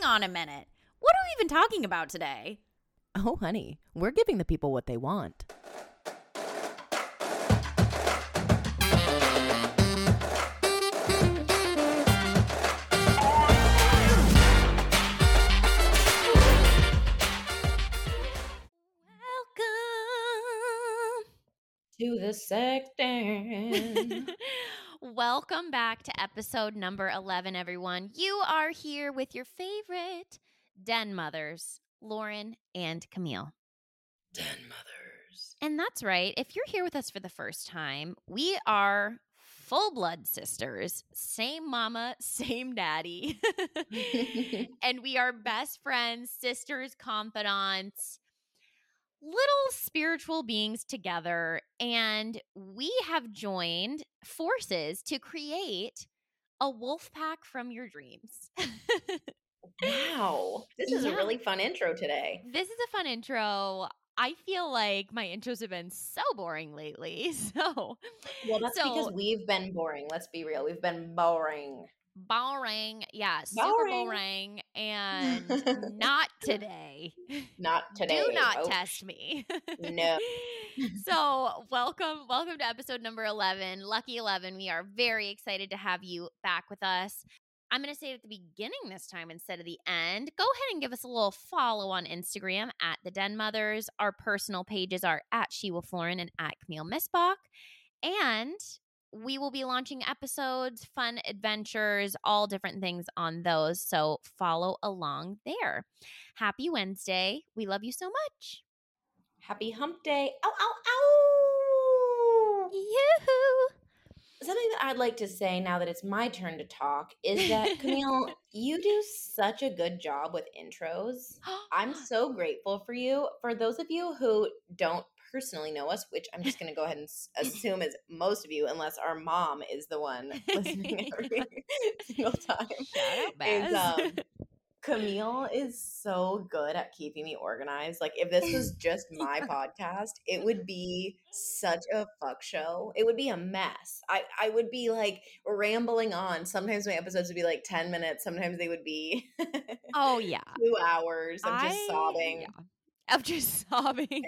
hang on a minute. What are we even talking about today? Oh, honey, we're giving the people what they want. Welcome. to the Sex Den. Welcome back to episode number 11, everyone. You are here with your favorite den mothers, Lauren and Camille. Den mothers. And that's right. If you're here with us for the first time, we are full blood sisters, same mama, same daddy. and we are best friends, sisters, confidants, little spiritual beings together. And we have joined forces to create a wolf pack from your dreams. Wow. This is Yeah. a really fun intro today. this is a fun intro. I feel like my intros have been so boring lately. So, Well, that's because we've been boring. Let's be real. We've been boring. Boring. Yeah, super Boring. boring. And not today. Not today. Do not folks. test me. No. so, welcome, welcome to episode number 11, Lucky 11. We are very excited to have you back with us. I'm going to say it at the beginning this time instead of the end. Go ahead and give us a little follow on Instagram at the Den Mothers. Our personal pages are at She Wolf Lauren and at Camille Missbach. And we will be launching episodes, fun adventures, all different things on those. So follow along there. Happy Wednesday. We love you so much. Happy hump day. Ow, ow, ow. Yoo-hoo. Something that I'd like to say now that it's my turn to talk is that, Camille, you do such a good job with intros. I'm so grateful for you. For those of you who don't personally know us, which I'm just going to go ahead and assume is most of you, unless our mom is the one listening every single time, Shout out, is um, Camille is so good at keeping me organized. Like, if this was just my podcast, it would be such a fuck show. It would be a mess. I, I would be like rambling on. Sometimes my episodes would be like 10 minutes, sometimes they would be oh yeah. two hours of just I- sobbing. yeah. Of just sobbing.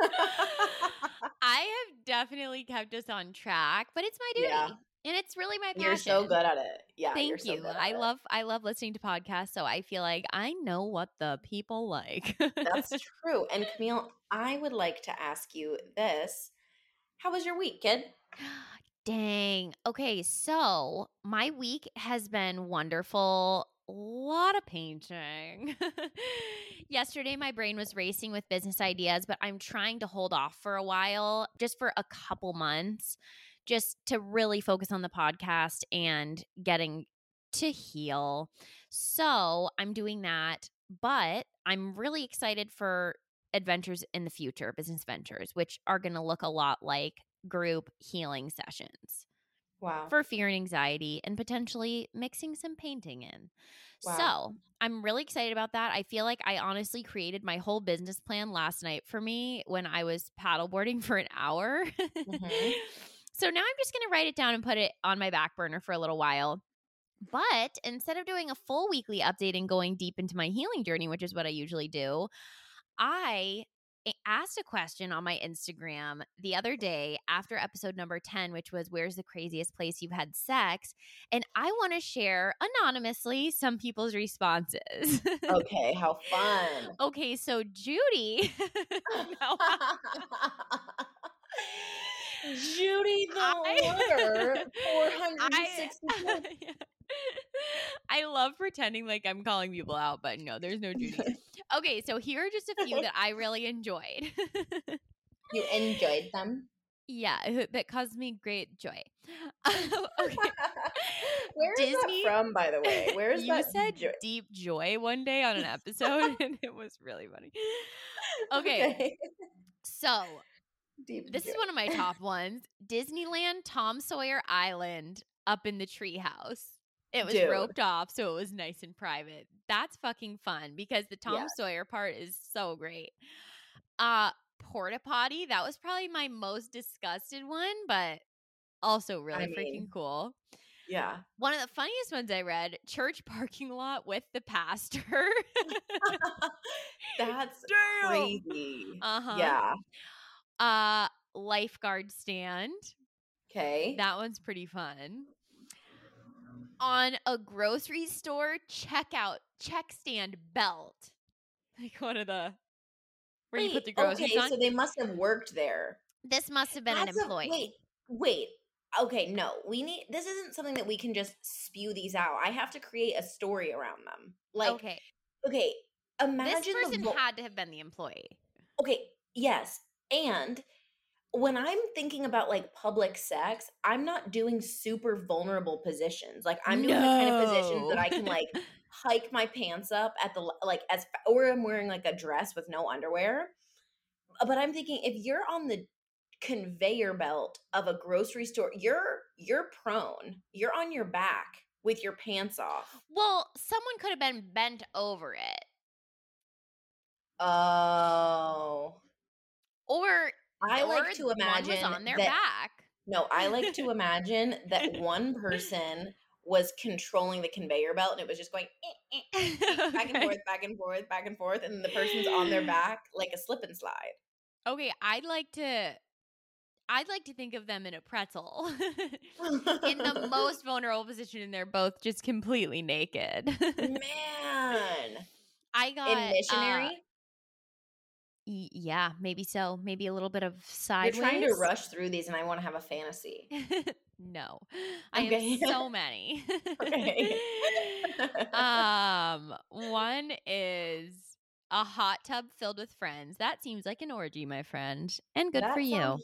I have definitely kept us on track, but it's my duty. Yeah. And it's really my passion. You're so good at it. Yeah. Thank you. at I it. love I love listening to podcasts, so I feel like I know what the people like. That's true. And Camille, I would like to ask you this. How was your week, kid? Dang. Okay, so my week has been wonderful. A lot of painting. Yesterday, my brain was racing with business ideas, but I'm trying to hold off for a while, just for a couple months, just to really focus on the podcast and getting to heal. So I'm doing that, but I'm really excited for adventures in the future, business ventures, which are going to look a lot like group healing sessions Wow. for fear and anxiety and potentially mixing some painting in. Wow. So I'm really excited about that. I feel like I honestly created my whole business plan last night for me when I was paddleboarding for an hour. Mhm. so now I'm just going to write it down and put it on my back burner for a little while. But instead of doing a full weekly update and going deep into my healing journey, which is what I usually do, I asked a question on my Instagram the other day after episode number 10, which was Where's the craziest place you've had sex? And I want to share anonymously some people's responses. okay, how fun. okay, so Judy. Judy the I- Lover, I, 464. I love pretending like I'm calling people out, but no, there's no Judy. Okay, so here are just a few that I really enjoyed. You enjoyed them? yeah, that caused me great joy. Um, okay. Where is Disney- that from, by the way? Where is you that? said jo- deep joy one day on an episode, and it was really funny. Okay, so Deep this is one of my top ones Disneyland Tom Sawyer Island up in the treehouse. It was Dude. roped off, so it was nice and private. That's fucking fun because the Tom Yes. Sawyer part is so great. Uh porta potty, that was probably my most disgusted one, but also really I freaking mean, cool. Yeah. One of the funniest ones I read church parking lot with the pastor. That's Damn. crazy. uh huh. Yeah. Uh, lifeguard stand. Okay. That one's pretty fun. On a grocery store checkout check stand belt. Like one of the where you put the groceries okay, on. so they must have worked there. this must have been That's an a- employee. wait, wait. Okay, no. We need this isn't something that we can just spew these out. I have to create a story around them. Like okay, okay. imagine This person vo- had to have been the employee. Okay, yes. And when I'm thinking about like public sex, I'm not doing super vulnerable positions. Like I'm doing the kind of positions that I can like hike my pants up at the like as or I'm wearing like a dress with no underwear. Uh, But I'm thinking if you're on the conveyor belt of a grocery store, you're you're prone. You're on your back with your pants off. Well, someone could have been bent over it. Oh. Or I like to imagine was on their that back. No, I like to imagine that one person was controlling the conveyor belt and it was just going eh, eh, eh, back and forth, back and forth, back and forth, and the person's on their back like a slip and slide. Okay, I'd like to I'd like to think of them in a pretzel. in the most vulnerable position and they're both just completely naked. man I got in uh, missionary. y- yeah, maybe so. Maybe a little bit of You're sideways. trying to rush through these, and I want to have a fantasy. no. I Okay. have so many. Okay. um one is a hot tub filled with friends. That seems like an orgy, my friend. And good That for you.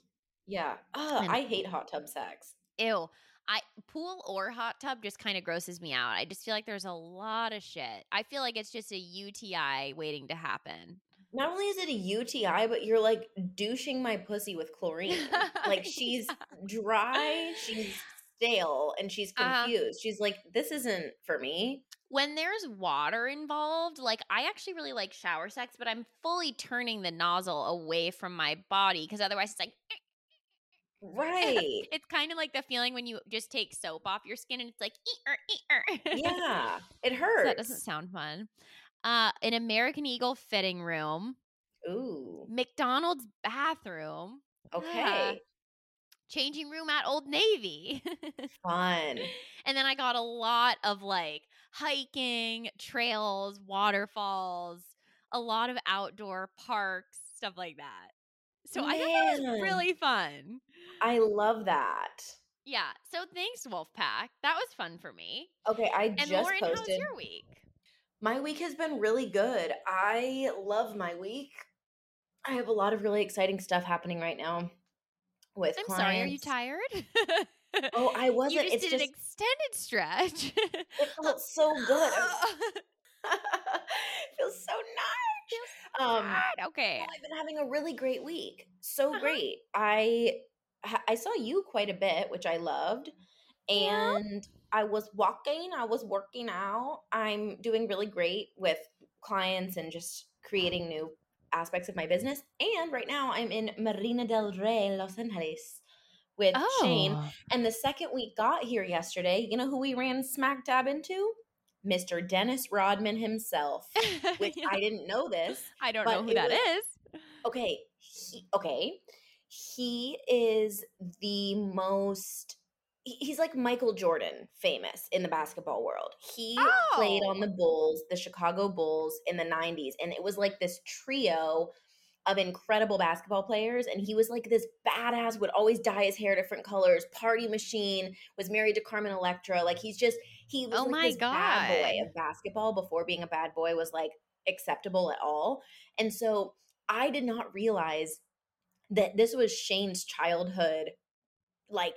Yeah. Ugh, I hate hot tub sex. Ew. I pool or hot tub just kind of grosses me out. I just feel like there's a lot of shit. I feel like it's just a UTI waiting to happen. Not only is it a UTI, but you're like douching my pussy with chlorine. like she's dry, she's stale, and she's Uh-huh. confused. She's like, this isn't for me. When there's water involved, like I actually really like shower sex, but I'm fully turning the nozzle away from my body because otherwise it's like Right. it's kind of like the feeling when you just take soap off your skin and it's like eat-er, eat-er. yeah. It So hurts. that doesn't sound fun. Uh, an American Eagle fitting room, Ooh. McDonald's bathroom, Okay. changing room at Old Navy. Fun. and then I got a lot of like hiking, trails, waterfalls, a lot of outdoor parks, stuff like that. So I thought that was really fun. I love that. Yeah. So thanks, Wolfpack. That was fun for me. Okay, I And just Lauren, how's posted. your week? My week has been really good. I love my week. I have a lot of really exciting stuff happening right now with I'm clients. sorry. Are you tired? Oh, I wasn't. you just it's did just an extended stretch. it felt so good. it feels so nice. Um, okay. well, I've been having a really great week. So Uh-huh. great. I I saw you quite a bit, which I loved, Yeah. I was walking. I was working out. I'm doing really great with clients and just creating new aspects of my business. And right now, I'm in Marina del Rey, Los Angeles, with Shane. Oh. And the second we got here yesterday, you know who we ran smack dab into? Mr. Dennis Rodman himself. Which Yeah. I didn't know this. I don't know who that was- is. Okay, he, okay. He is the most he's like Michael Jordan famous in the basketball world. He played oh. on Oh. the Bulls, the Chicago Bulls in the 90s and it was like this trio of incredible basketball players and he was like this badass would always dye his hair different colors party machine was married to carmen electra like he's just he was Oh like my this bad boy of basketball before being a bad boy was like acceptable at all and so i did not realize that this was shane's childhood like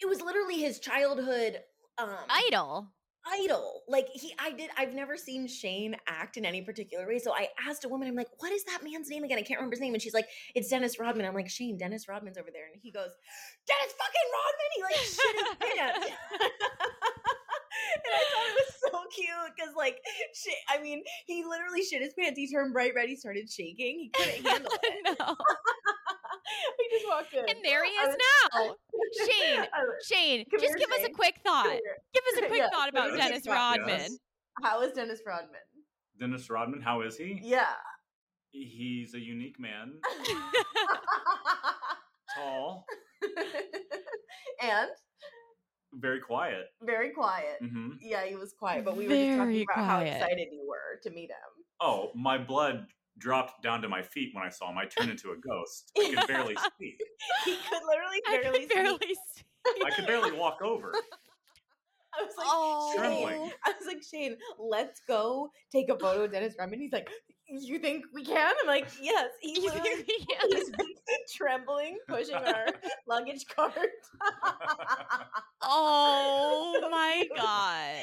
it was literally his childhood um Idol. idol. Like he I did I've never seen Shane act in any particular way. So I asked a woman, I'm like, what is that man's name again? I can't remember his name. And she's like, it's Dennis Rodman. I'm like, Shane, Dennis Rodman's over there. And he goes, Dennis fucking Rodman. He like shit his pants. and I thought it was so cute because like shit, I mean, he literally shit his pants. He turned bright red. He started shaking. He couldn't handle it. no. he just walked in. And there he is was- now. Shane, I Shane, Come just here, give us a quick thought. Give us a quick Yeah, thought about Dennis Rodman. yes. How is Dennis Rodman? Dennis Rodman, how is he? Yeah. He's a unique man, tall, and very quiet. very quiet. hmm Yeah, he was quiet, but we were just talking about how excited you were to meet him. Oh, my blood dropped down to my feet when I saw him. I turned into a ghost. I could barely speak. He could literally I barely, could barely speak. I could barely walk over. I was like, Oh. Shane. I was like, Shane, let's go take a photo of Dennis Rodman. He's like, you think we can? I'm like, yes. He You think we can? he's trembling, pushing our luggage cart. Oh my god.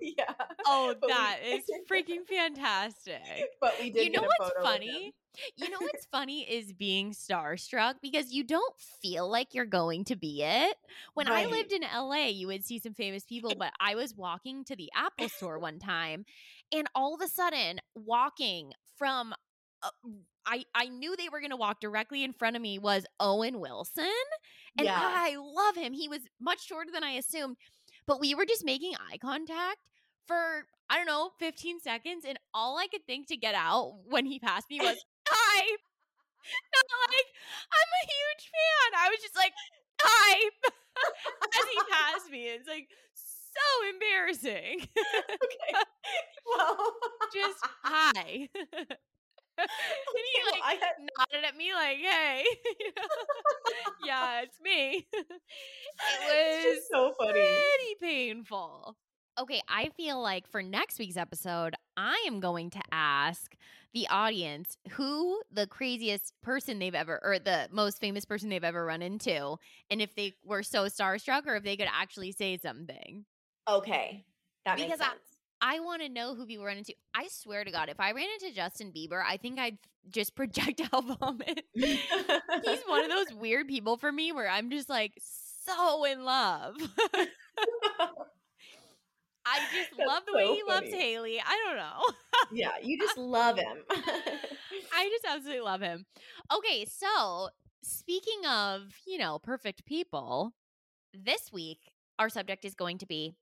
yeah. Oh, But we- that is freaking fantastic. But we did You know what's funny? You know what's funny is being starstruck because you don't feel like you're going to be it. When I lived in LA, you would see some famous people, but I was walking to the Apple store one time and all of a sudden walking from uh, I I knew they were going to walk directly in front of me was Owen Wilson and Yeah. I love him. He was much shorter than I assumed, but we were just making eye contact for I don't know, 15 seconds and all I could think to get out when he passed me was hi. Not like I'm a huge fan. I was just like hi as he passed me. It's like so embarrassing. okay. Well, just hi. and he well, like I had nodded at me like, "Hey, yeah, it's me." it it's was just so funny. pretty painful. Okay, I feel like for next week's episode, I am going to ask the audience who the craziest person they've ever, or the most famous person they've ever run into, and if they were so starstruck or if they could actually say something. Okay. That Because makes I- sense. I want to know who people run into. I swear to God, if I ran into Justin Bieber, I think I'd just projectile vomit. He's one of those weird people for me where I'm just like so in love. I just That's love the way so he loves. Haley. I don't know. yeah, you just love him. I just absolutely love him. Okay, so speaking of, you know, perfect people, this week our subject is going to be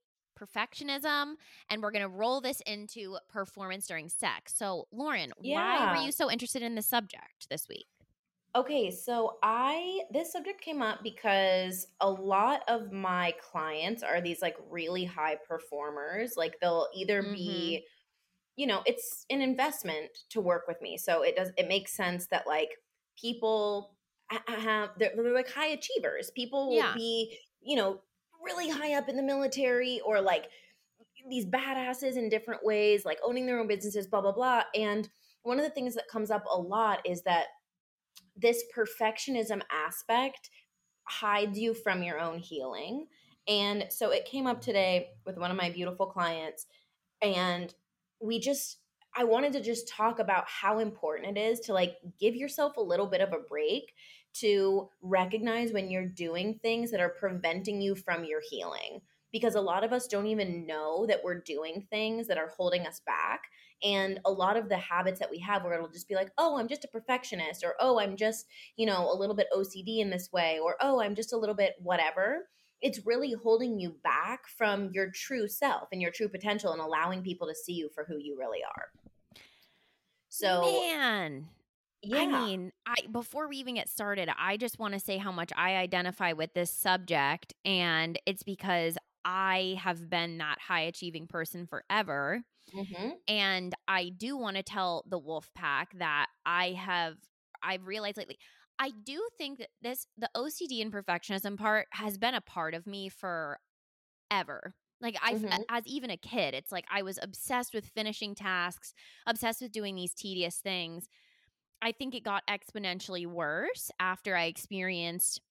perfectionism and we're going to roll this into performance during sex. So, Lauren, why Yeah. were you so interested in this subject this week? Okay, so I this subject came up because a lot of my clients are these like really high performers. Like they'll either be mm-hmm. you know, it's an investment to work with me. So it does it makes sense that like people have they're, they're like high achievers. People will Yeah. be, you know, really high up in the military or like these badasses in different ways, like owning their own businesses, blah blah blah. And one of the things that comes up a lot is that this perfectionism aspect hides you from your own healing. And so it came up today with one of my beautiful clients and we just I wanted to just talk about how important it is to like give yourself a little bit of a break to recognize when you're doing things that are preventing you from your healing. Because a lot of us don't even know that we're doing things that are holding us back. And a lot of the habits that we have where it'll just be like oh i'm just a perfectionist or oh i'm just you know a little bit ocd in this way or oh i'm just a little bit whatever. It's really holding you back from your true self and your true potential and allowing people to see you for who you really are. So Man, yeah I mean, I before we even get started, I just want to say how much I identify with this subject and it's because I have been that high achieving person forever. Mhm. And I do want to tell the wolf pack that I have I've realized lately I do think that this the OCD and perfectionism part has been a part of me for ever. Like I Mhm. as even a kid, it's like I was obsessed with finishing tasks, obsessed with doing these tedious things. I think it got exponentially worse after I experienced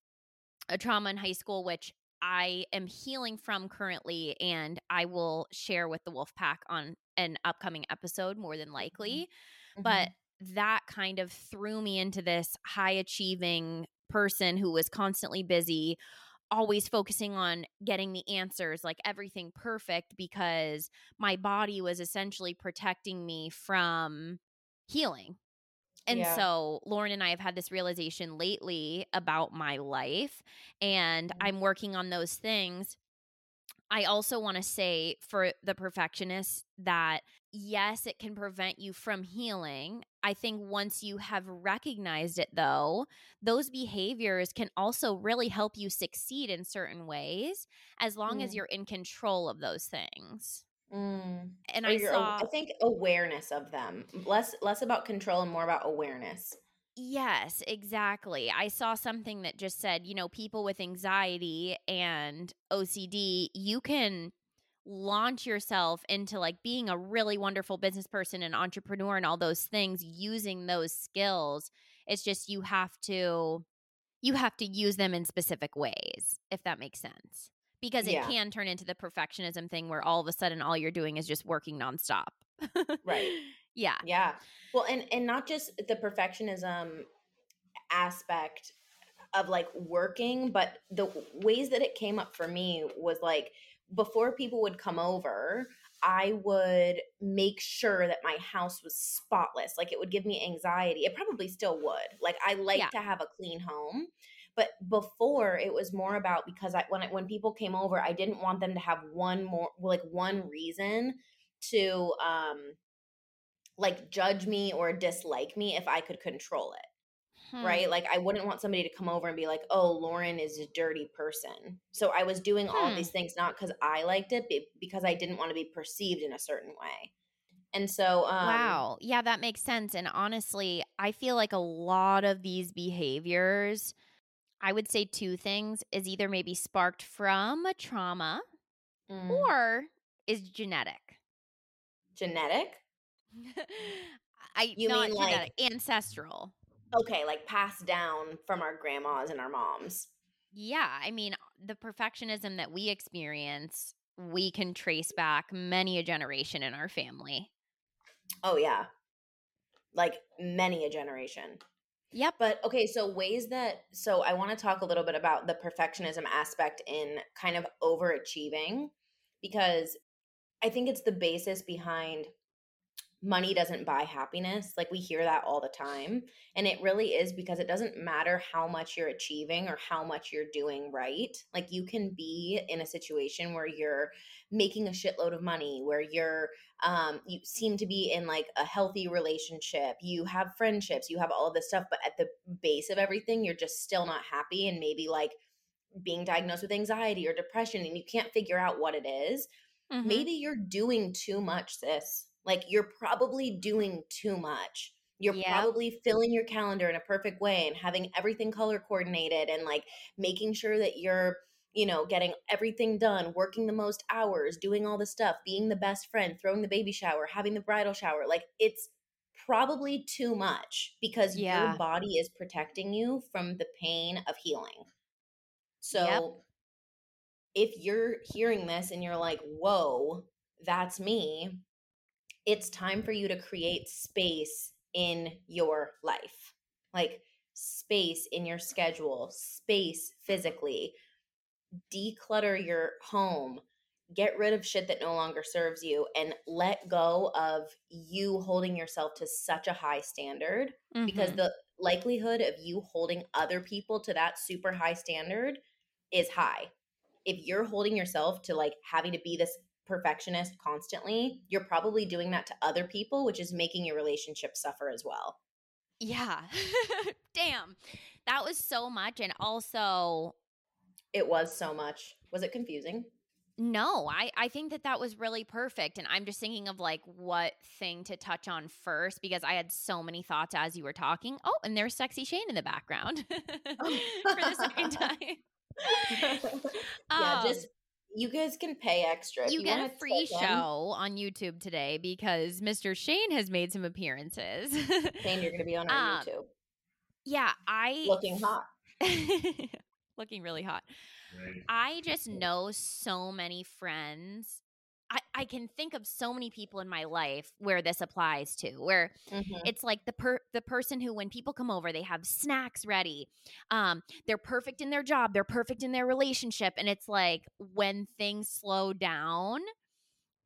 a trauma in high school which I am healing from currently and I will share with the wolf pack on an upcoming episode more than mm-hmm. likely. But mm-hmm. that kind of threw me into this high achieving person who was constantly busy always focusing on getting the answers like everything perfect because my body was essentially protecting me from healing And Yeah. so Lauren and I have had this realization lately about my life, and Mhm. I'm working on those things. I also want to say for the perfectionist that yes, it can prevent you from healing. I think once you have recognized it, though, those behaviors can also really help you succeed in certain ways as long as Mm. you're in control of those things. Mm. And Or I saw I think awareness of them. Less less about control and more about awareness. Yes, exactly. I saw something that just said, you know, people with anxiety and OCD, you can launch yourself into like being a really wonderful business person and entrepreneur and all those things using those skills. It's just you have to you have to use them in specific ways, if that makes sense. Because it Yeah. can turn into the perfectionism thing where all of a sudden all you're doing is just working nonstop. Right. Yeah. Yeah. Well, and and not just the perfectionism aspect of like working, but the ways that it came up for me was like before people would come over, I would make sure that my house was spotless. Like it would give me anxiety. It probably still would. Like I like Yeah. to have a clean home. But before it was more about because I when I, when people came over, I didn't want them to have one more like one reason to um like judge me or dislike me if I could control it Hmm. right? Like I wouldn't want somebody to come over and be like, "Oh, Lauren is a dirty person." So I was doing all Hmm. these things not because I liked it, but because I didn't want to be perceived in a certain way. And so, um, wow. Yeah, that makes sense. And honestly, I feel like a lot of these behaviors, I would say two things is either maybe sparked from a trauma mm, or is genetic. genetic. I You not mean, like- ancestral. Okay, like passed down from our grandmas and our moms. Yeah, I mean, the perfectionism that we experience, we can trace back many a generation in our family. Oh yeah, like many a generation. Yep. But okay, so ways that so I want to talk a little bit about the perfectionism aspect in kind of overachieving because I think it's the basis behind money doesn't buy happiness. Like we hear that all the time. And it really is because it doesn't matter how much you're achieving or how much you're doing right. Like you can be in a situation where you're making a shitload of money, where you're um you seem to be in like a healthy relationship, you have friendships, you have all of this stuff, but at the base of everything, you're just still not happy and maybe like being diagnosed with anxiety or depression and you can't figure out what it is Mhm. maybe you're doing too much sis like you're probably doing too much you're Yep. probably filling your calendar in a perfect way and having everything color coordinated and like making sure that you're you know getting everything done working the most hours doing all the stuff being the best friend throwing the baby shower having the bridal shower like it's probably too much because Yeah. your body is protecting you from the pain of healing so if you're hearing this and you're like, whoa, that's me, it's time for you to create space in your life. Like space in your schedule, space physically. Declutter your home. Get rid of shit that no longer serves you and let go of you holding yourself to such a high standard because Mhm. the likelihood of you holding other people to that super high standard is high. If you're holding yourself to like having to be this perfectionist constantly, you're probably doing that to other people, which is making your relationship suffer as well. Yeah. Damn. That was so much. And also, It was so much. Was it confusing? no, I, I think that that was really perfect. And I'm just thinking of like what thing to touch on first because I had so many thoughts as you were talking. Oh, and there's Sexy Shane in the background for the second time. yeah, Um, just you guys can pay extra. if you get a free tip in. show on YouTube today because Mr. Shane has made some appearances. Shane, you're going to be on our Um, YouTube, yeah, I looking hot. looking really hot. Right. I just know so many friends. I, I can think of so many people in my life where this applies to, where Mhm. it's like the per the person who when people come over they have snacks ready um they're perfect in their job they're perfect in their relationship and it's like when things slow down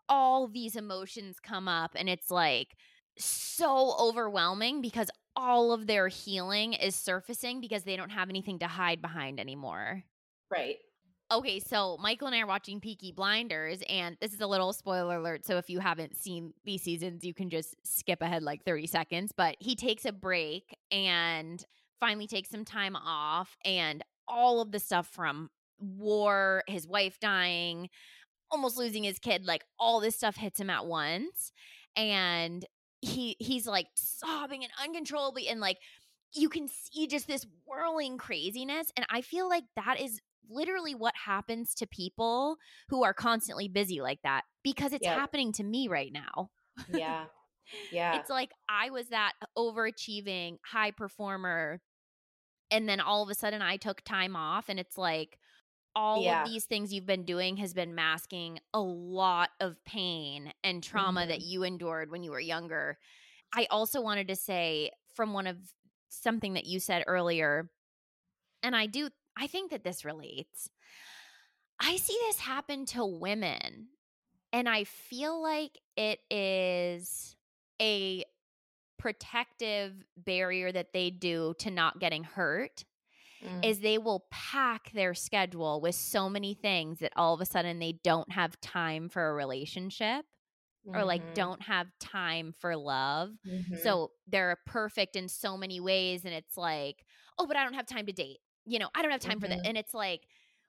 all these emotions come up and it's like so overwhelming because all of their healing is surfacing because they don't have anything to hide behind anymore. Right. Okay, so Michael and I are watching Peaky Blinders, and this is a little spoiler alert. So if you haven't seen these seasons, you can just skip ahead like 30 seconds. But he takes a break and finally takes some time off, and all of the stuff from war, his wife dying, almost losing his kid, like all this stuff hits him at once. And he he's like sobbing and uncontrollably and like you can see just this whirling craziness and i feel like that is literally what happens to people who are constantly busy like that because it's Yep. happening to me right now Yeah. Yeah. it's like i was that overachieving high performer and then all of a sudden i took time off and it's like all Yeah. of these things you've been doing has been masking a lot of pain and trauma that Mm-hmm. you endured when you were younger i also wanted to say from one of something that you said earlier and i do i think that this relates i see this happen to women and i feel like it is a protective barrier that they do to not getting hurt Mm. is they will pack their schedule with so many things that all of a sudden they don't have time for a relationship or like Mhm. don't have time for love. Mhm. So they're perfect in so many ways and it's like, "Oh, but I don't have time to date." You know, I don't have time for that. Mhm. And it's like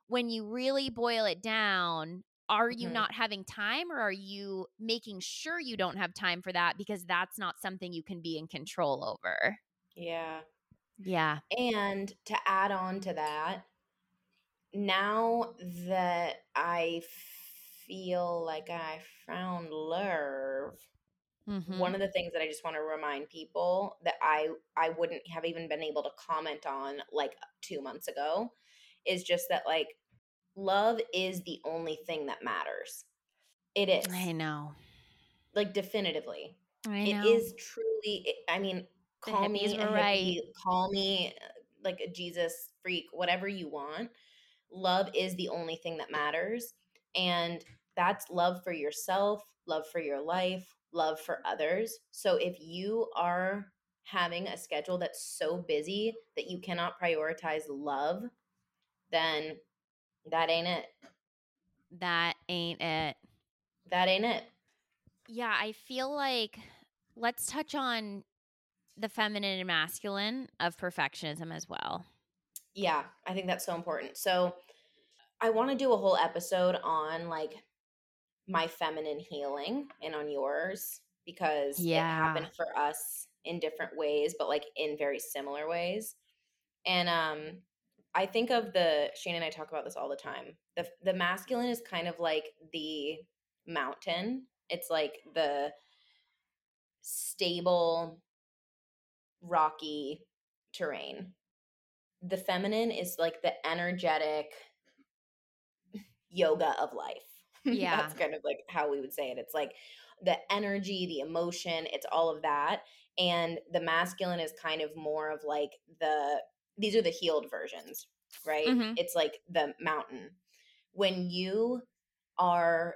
when you really boil it down, are you Mhm. not having time or are you making sure you don't have time for that because that's not something you can be in control over? yeah. Yeah. And to add on to that, now that I feel like I found love, Mhm. one of the things that I just want to remind people that I I wouldn't have even been able to comment on like 2 months ago is just that like love is the only thing that matters. It is. I know. Like definitively. I know. is truly I mean call me a right. hippie, call me like a Jesus freak, whatever you want. Love is the only thing that matters. And that's love for yourself, love for your life, love for others. So if you are having a schedule that's so busy that you cannot prioritize love, then that ain't it. That ain't it. That ain't it. Yeah, I feel like let's touch on the feminine and masculine of perfectionism as well. Yeah, I think that's so important. So I want to do a whole episode on like my feminine healing and on yours because it happened Yeah. for us in different ways, but like in very similar ways. And um I think of the Shane and I talk about this all the time. The the masculine is kind of like the mountain. It's like the stable rocky terrain. The feminine is like the energetic yoga of life. Yeah. That's kind of like how we would say it. It's like the energy, the emotion, it's all of that. And the masculine is kind of more of like the these are the healed versions, right? Mhm. It's like the mountain. When you are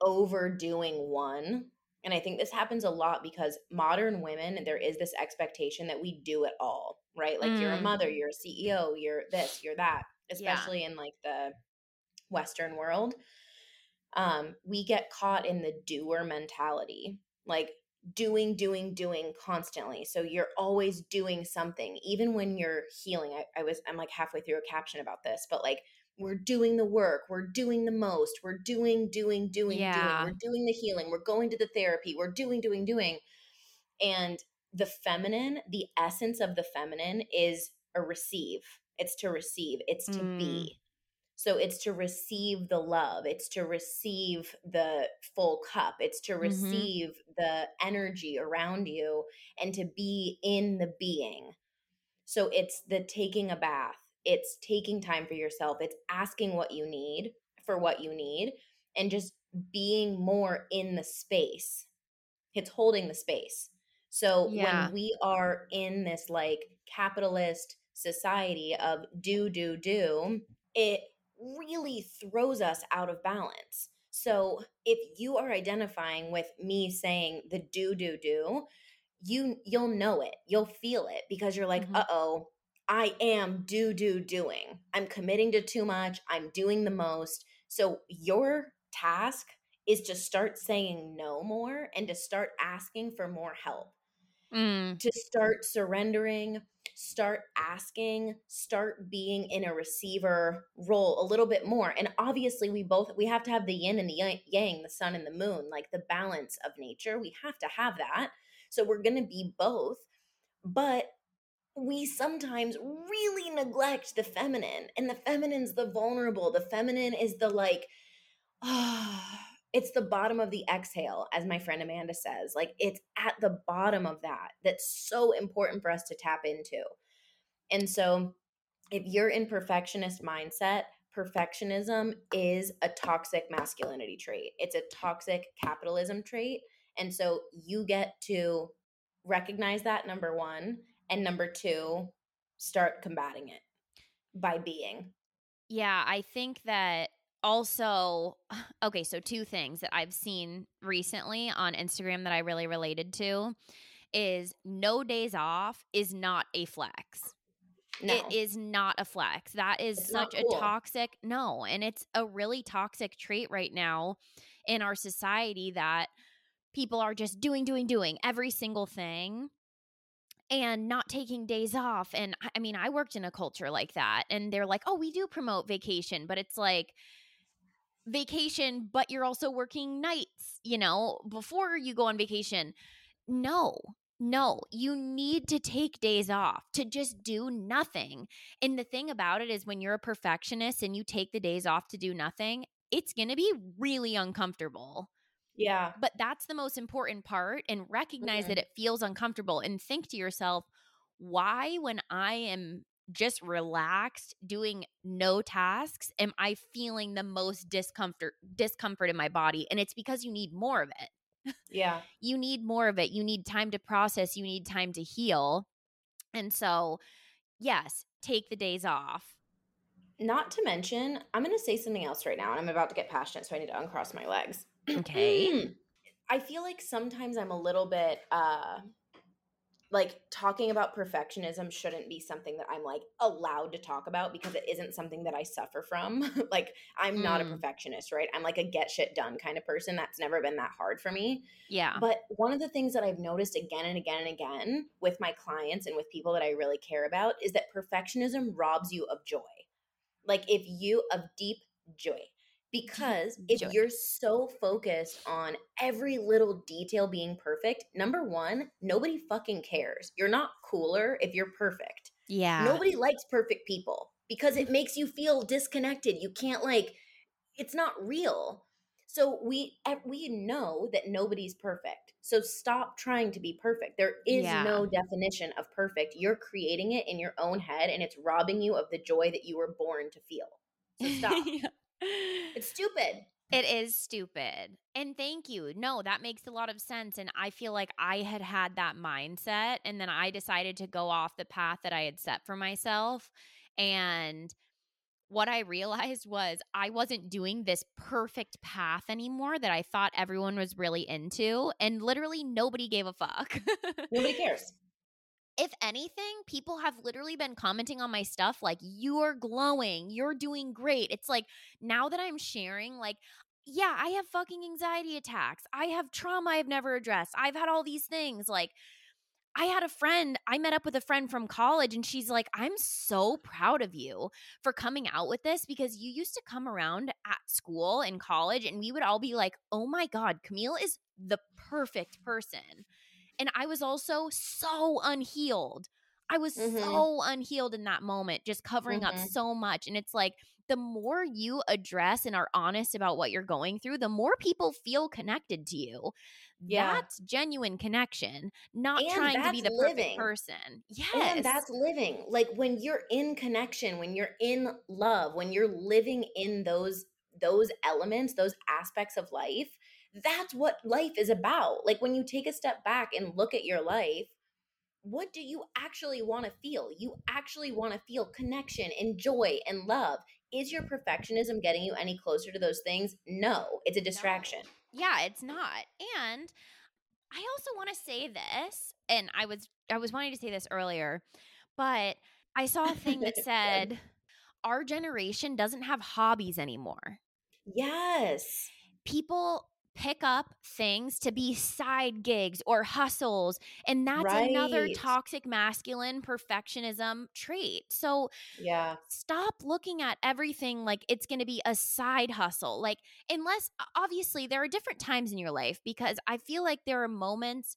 overdoing one, and I think this happens a lot because modern women, there is this expectation that we do it all, right? Like you're a Mm. mother, you're a CEO, you're this, you're that, Yeah. especially in like the Western world. Um, we get caught in the doer mentality, like doing, doing, doing constantly. So you're always doing something, even when you're healing. I, I was, I'm like halfway through a caption about this, but like we're doing the work, we're doing the most, we're doing, doing, doing, Yeah. doing, we're doing the healing, we're going to the therapy, we're doing, doing, doing. And the feminine, the essence of the feminine is a receive. It's to receive, it's to Mm. be. So it's to receive the love, it's to receive the full cup, it's to Mhm. receive the energy around you and to be in the being. So it's the taking a bath, it's taking time for yourself, it's asking what you need for what you need, and just being more in the space. It's holding the space. So Yeah. when we are in this like capitalist society of do, do, do, it really throws us out of balance. So if you are identifying with me saying the do, do, do, you you'll know it. You'll feel it because you're like, Mhm. "Uh-oh, I am do do doing. I'm committing to too much. I'm doing the most." So your task is to start saying no more and to start asking for more help Mm, to start surrendering, start asking, start being in a receiver role a little bit more. And obviously, we both we have to have the yin and the yang- the sun and the moon, like the balance of nature. We have to have that. So we're going to be both. But we sometimes really neglect the feminine, and the feminine's the vulnerable. The feminine is the like, ah, it's the bottom of the exhale, as my friend Amanda says. Like it's at the bottom of that that's so important for us to tap into. And so, if you're in perfectionist mindset, perfectionism is a toxic masculinity trait. It's a toxic capitalism trait. And so you get to recognize that number 1 and number 2 start combating it by being. yeah, I think that also, okay, so two things that I've seen recently on Instagram that I really related to is no days off is not a flex. No. It is not a flex. That is It's such cool. a toxic, no, and it's a really toxic trait right now in our society that people are just doing, doing, doing every single thing and not taking days off. And I- I mean, I worked in a culture like that, and they're like, oh, we do promote vacation, but it's like, vacation, but you're also working nights, you know, before you go on vacation. No, no, you need to take days off to just do nothing. And the thing about it is, when you're a perfectionist and you take the days off to do nothing, it's going to be really uncomfortable. yeah. But that's the most important part. And recognize that mm-hmm. it feels uncomfortable and think to yourself, why, when I am just relaxed doing no tasks am i feeling the most discomfort discomfort in my body and it's because you need more of it Yeah. you need more of it. You need time to process, you need time to heal. And so, yes, take the days off. Not to mention, I'm going to say something else right now, and I'm about to get passionate, so I need to uncross my legs. Okay. I feel like sometimes I'm a little bit uh like talking about perfectionism shouldn't be something that I'm like allowed to talk about because it isn't something that I suffer from. like I'm not a Mm. perfectionist, right? I'm like a get shit done kind of person. That's never been that hard for me. Yeah. But one of the things that I've noticed again and again and again with my clients and with people that I really care about is that perfectionism robs you of joy. Like if you of deep joy. Mm-hmm. Because if joy. you're so focused on every little detail being perfect, number one, nobody fucking cares. You're not cooler if you're perfect. yeah. Nobody likes perfect people because it makes you feel disconnected. You can't like it's not real. So we we know that nobody's perfect. So stop trying to be perfect. There is Yeah. no definition of perfect. You're creating it in your own head and it's robbing you of the joy that you were born to feel. So stop. Yeah. It's stupid. It is stupid. And thank you. No, that makes a lot of sense. And I feel like I had had that mindset. And then I decided to go off the path that I had set for myself. And what I realized was I wasn't doing this perfect path anymore that I thought everyone was really into. And literally nobody gave a fuck. Nobody cares. If anything, people have literally been commenting on my stuff like, you're glowing, you're doing great. It's like now that I'm sharing, like, yeah, I have fucking anxiety attacks. I have trauma I've never addressed. I've had all these things. Like, I had a friend, I met up with a friend from college, and she's like, I'm so proud of you for coming out with this because you used to come around at school in college, and we would all be like, oh my God, Camille is the perfect person. And I was also so unhealed. I was Mhm. so unhealed in that moment, just covering up Mhm. so much. And it's like the more you address and are honest about what you're going through, the more people feel connected to you. Yeah. That's genuine connection, not And trying to be the that's perfect living. person. Yes. And that's living. Like when you're in connection, when you're in love, when you're living in those those elements, those aspects of life, that's what life is about. Like when you take a step back and look at your life, what do you actually want to feel? You actually want to feel connection and joy and love. Is your perfectionism getting you any closer to those things? No, it's a distraction. Yeah, it's not. And I also want to say this, and I was I was wanting to say this earlier, but I saw a thing that said our generation doesn't have hobbies anymore. Yes. People pick up things to be side gigs or hustles and that's another toxic masculine perfectionism trait. So Yeah. stop looking at everything like it's going to be a side hustle. Like, unless obviously there are different times in your life because I feel like there are moments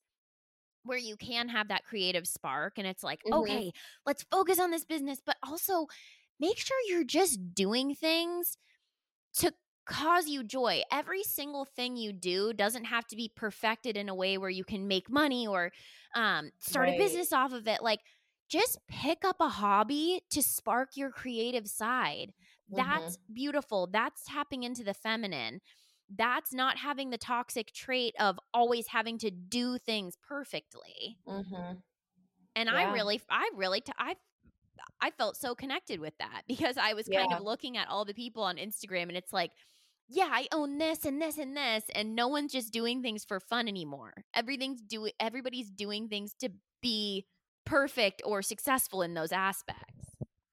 where you can have that creative spark and it's like, Mhm. okay, let's focus on this business, but also make sure you're just doing things to cause you joy. Every single thing you do doesn't have to be perfected in a way where you can make money or um, start a business off of it. Like, just pick up a hobby to spark your creative side. That's beautiful. That's tapping into the feminine. That's not having the toxic trait of always having to do things perfectly. Mm-hmm. And I really, I really, t- I, I felt so connected with that because I was kind Yeah. of looking at all the people on Instagram and it's like, yeah, I own this and this and this, and no one's just doing things for fun anymore. Everything's doing, everybody's doing things to be perfect or successful in those aspects.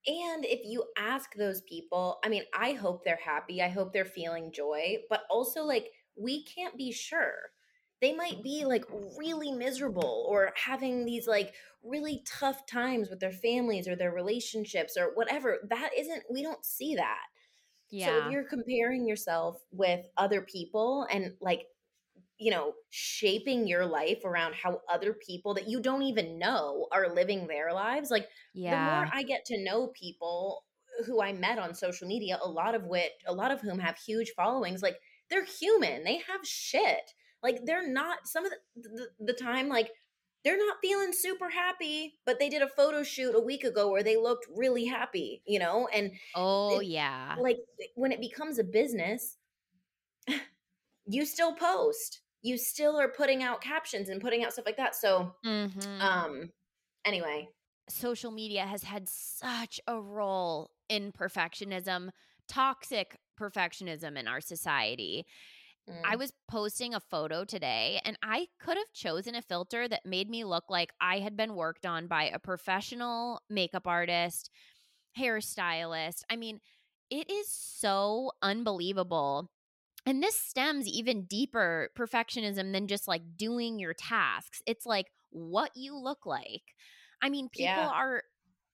And if you ask those people, I mean, I hope they're happy. I hope they're feeling joy, but also like we can't be sure. They might be like really miserable or having these like really tough times with their families or their relationships or whatever. That isn't, we don't see that. So if you're comparing yourself with other people and like, you know, shaping your life around how other people that you don't even know are living their lives, like yeah, the more I get to know people who I met on social media, a lot of which, a lot of whom have huge followings, like they're human. They have shit. Like they're not some of the, the, the time, like they're not feeling super happy, but they did a photo shoot a week ago where they looked really happy, you know? And oh it- yeah, like when it becomes a business, you still post. You still are putting out captions and putting out stuff like that. So, Mhm. um, anyway, social media has had such a role in perfectionism, toxic perfectionism in our society. I mm, was posting a photo today and I could have chosen a filter that made me look like I had been worked on by a professional makeup artist, hairstylist. I mean, it is so unbelievable. And this stems even deeper perfectionism than just like doing your tasks. It's like what you look like. I mean, people Yeah. are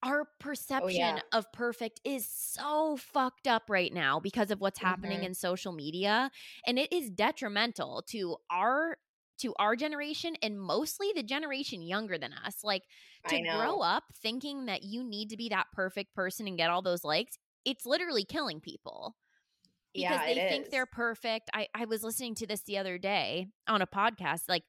our perception of perfect is so fucked up right now because of what's happening Mhm. in social media and it is detrimental to our to our generation and mostly the generation younger than us like to grow up thinking that you need to be that perfect person and get all those likes it's literally killing people because Yeah, they think is. they're perfect I, I was listening to this the other day on a podcast like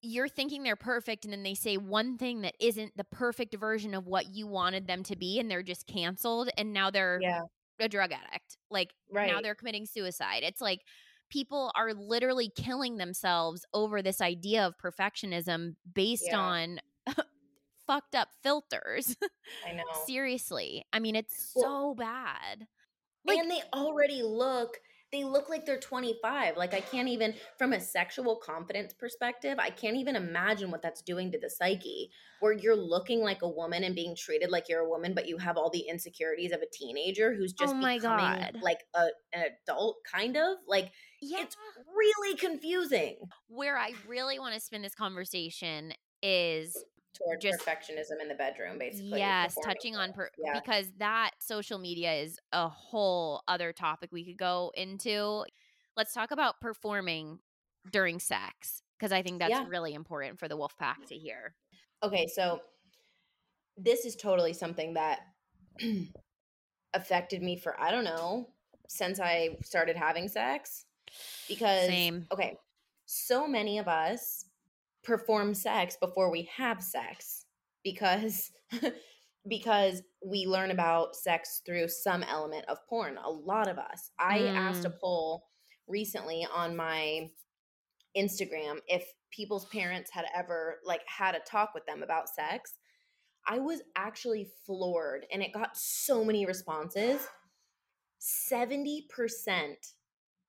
you're thinking they're perfect and then they say one thing that isn't the perfect version of what you wanted them to be and they're just canceled and now they're Yeah, a drug addict like right. now they're committing suicide it's like people are literally killing themselves over this idea of perfectionism based Yeah. on fucked up filters I know. seriously i mean it's Well- so bad like- and they already look they look like they're 25 like i can't even from a sexual confidence perspective i can't even imagine what that's doing to the psyche where you're looking like a woman and being treated like you're a woman but you have all the insecurities of a teenager who's just Oh my becoming God. like a, an adult kind of? Like yeah. it's really confusing. Where i really want to spin this conversation is toward Just- perfectionism in the bedroom basically yes touching on per- yeah because that social media is a whole other topic we could go into let's talk about performing during sex because i think that's Yeah. really important for the wolf pack to hear okay so this is totally something that affected me for i don't know since i started having sex because Same. okay so many of us perform sex before we have sex because because we learn about sex through some element of porn a lot of us. I asked a mm. poll recently on my instagram if people's parents had ever like had a talk with them about sex. I was actually floored and it got so many responses. 70%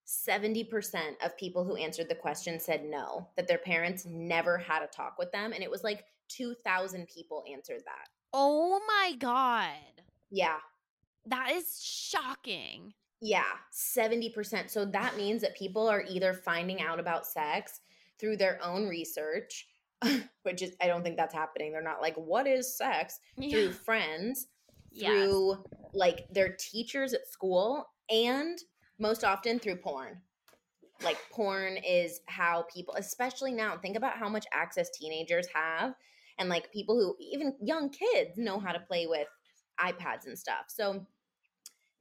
70% of people who answered the question said no, that their parents never had a talk with them. And it was like 2,000 people answered that. Oh my God. Yeah. That is shocking. Yeah, 70%. So that means that people are either finding out about sex through their own research, which is, I don't think that's happening. They're not like, what is sex? Through friends, Yes. through like their teachers at school, and most often through porn. Like porn is how people, especially now, think about how much access teenagers have, and like people who even young kids know how to play with iPads and stuff. So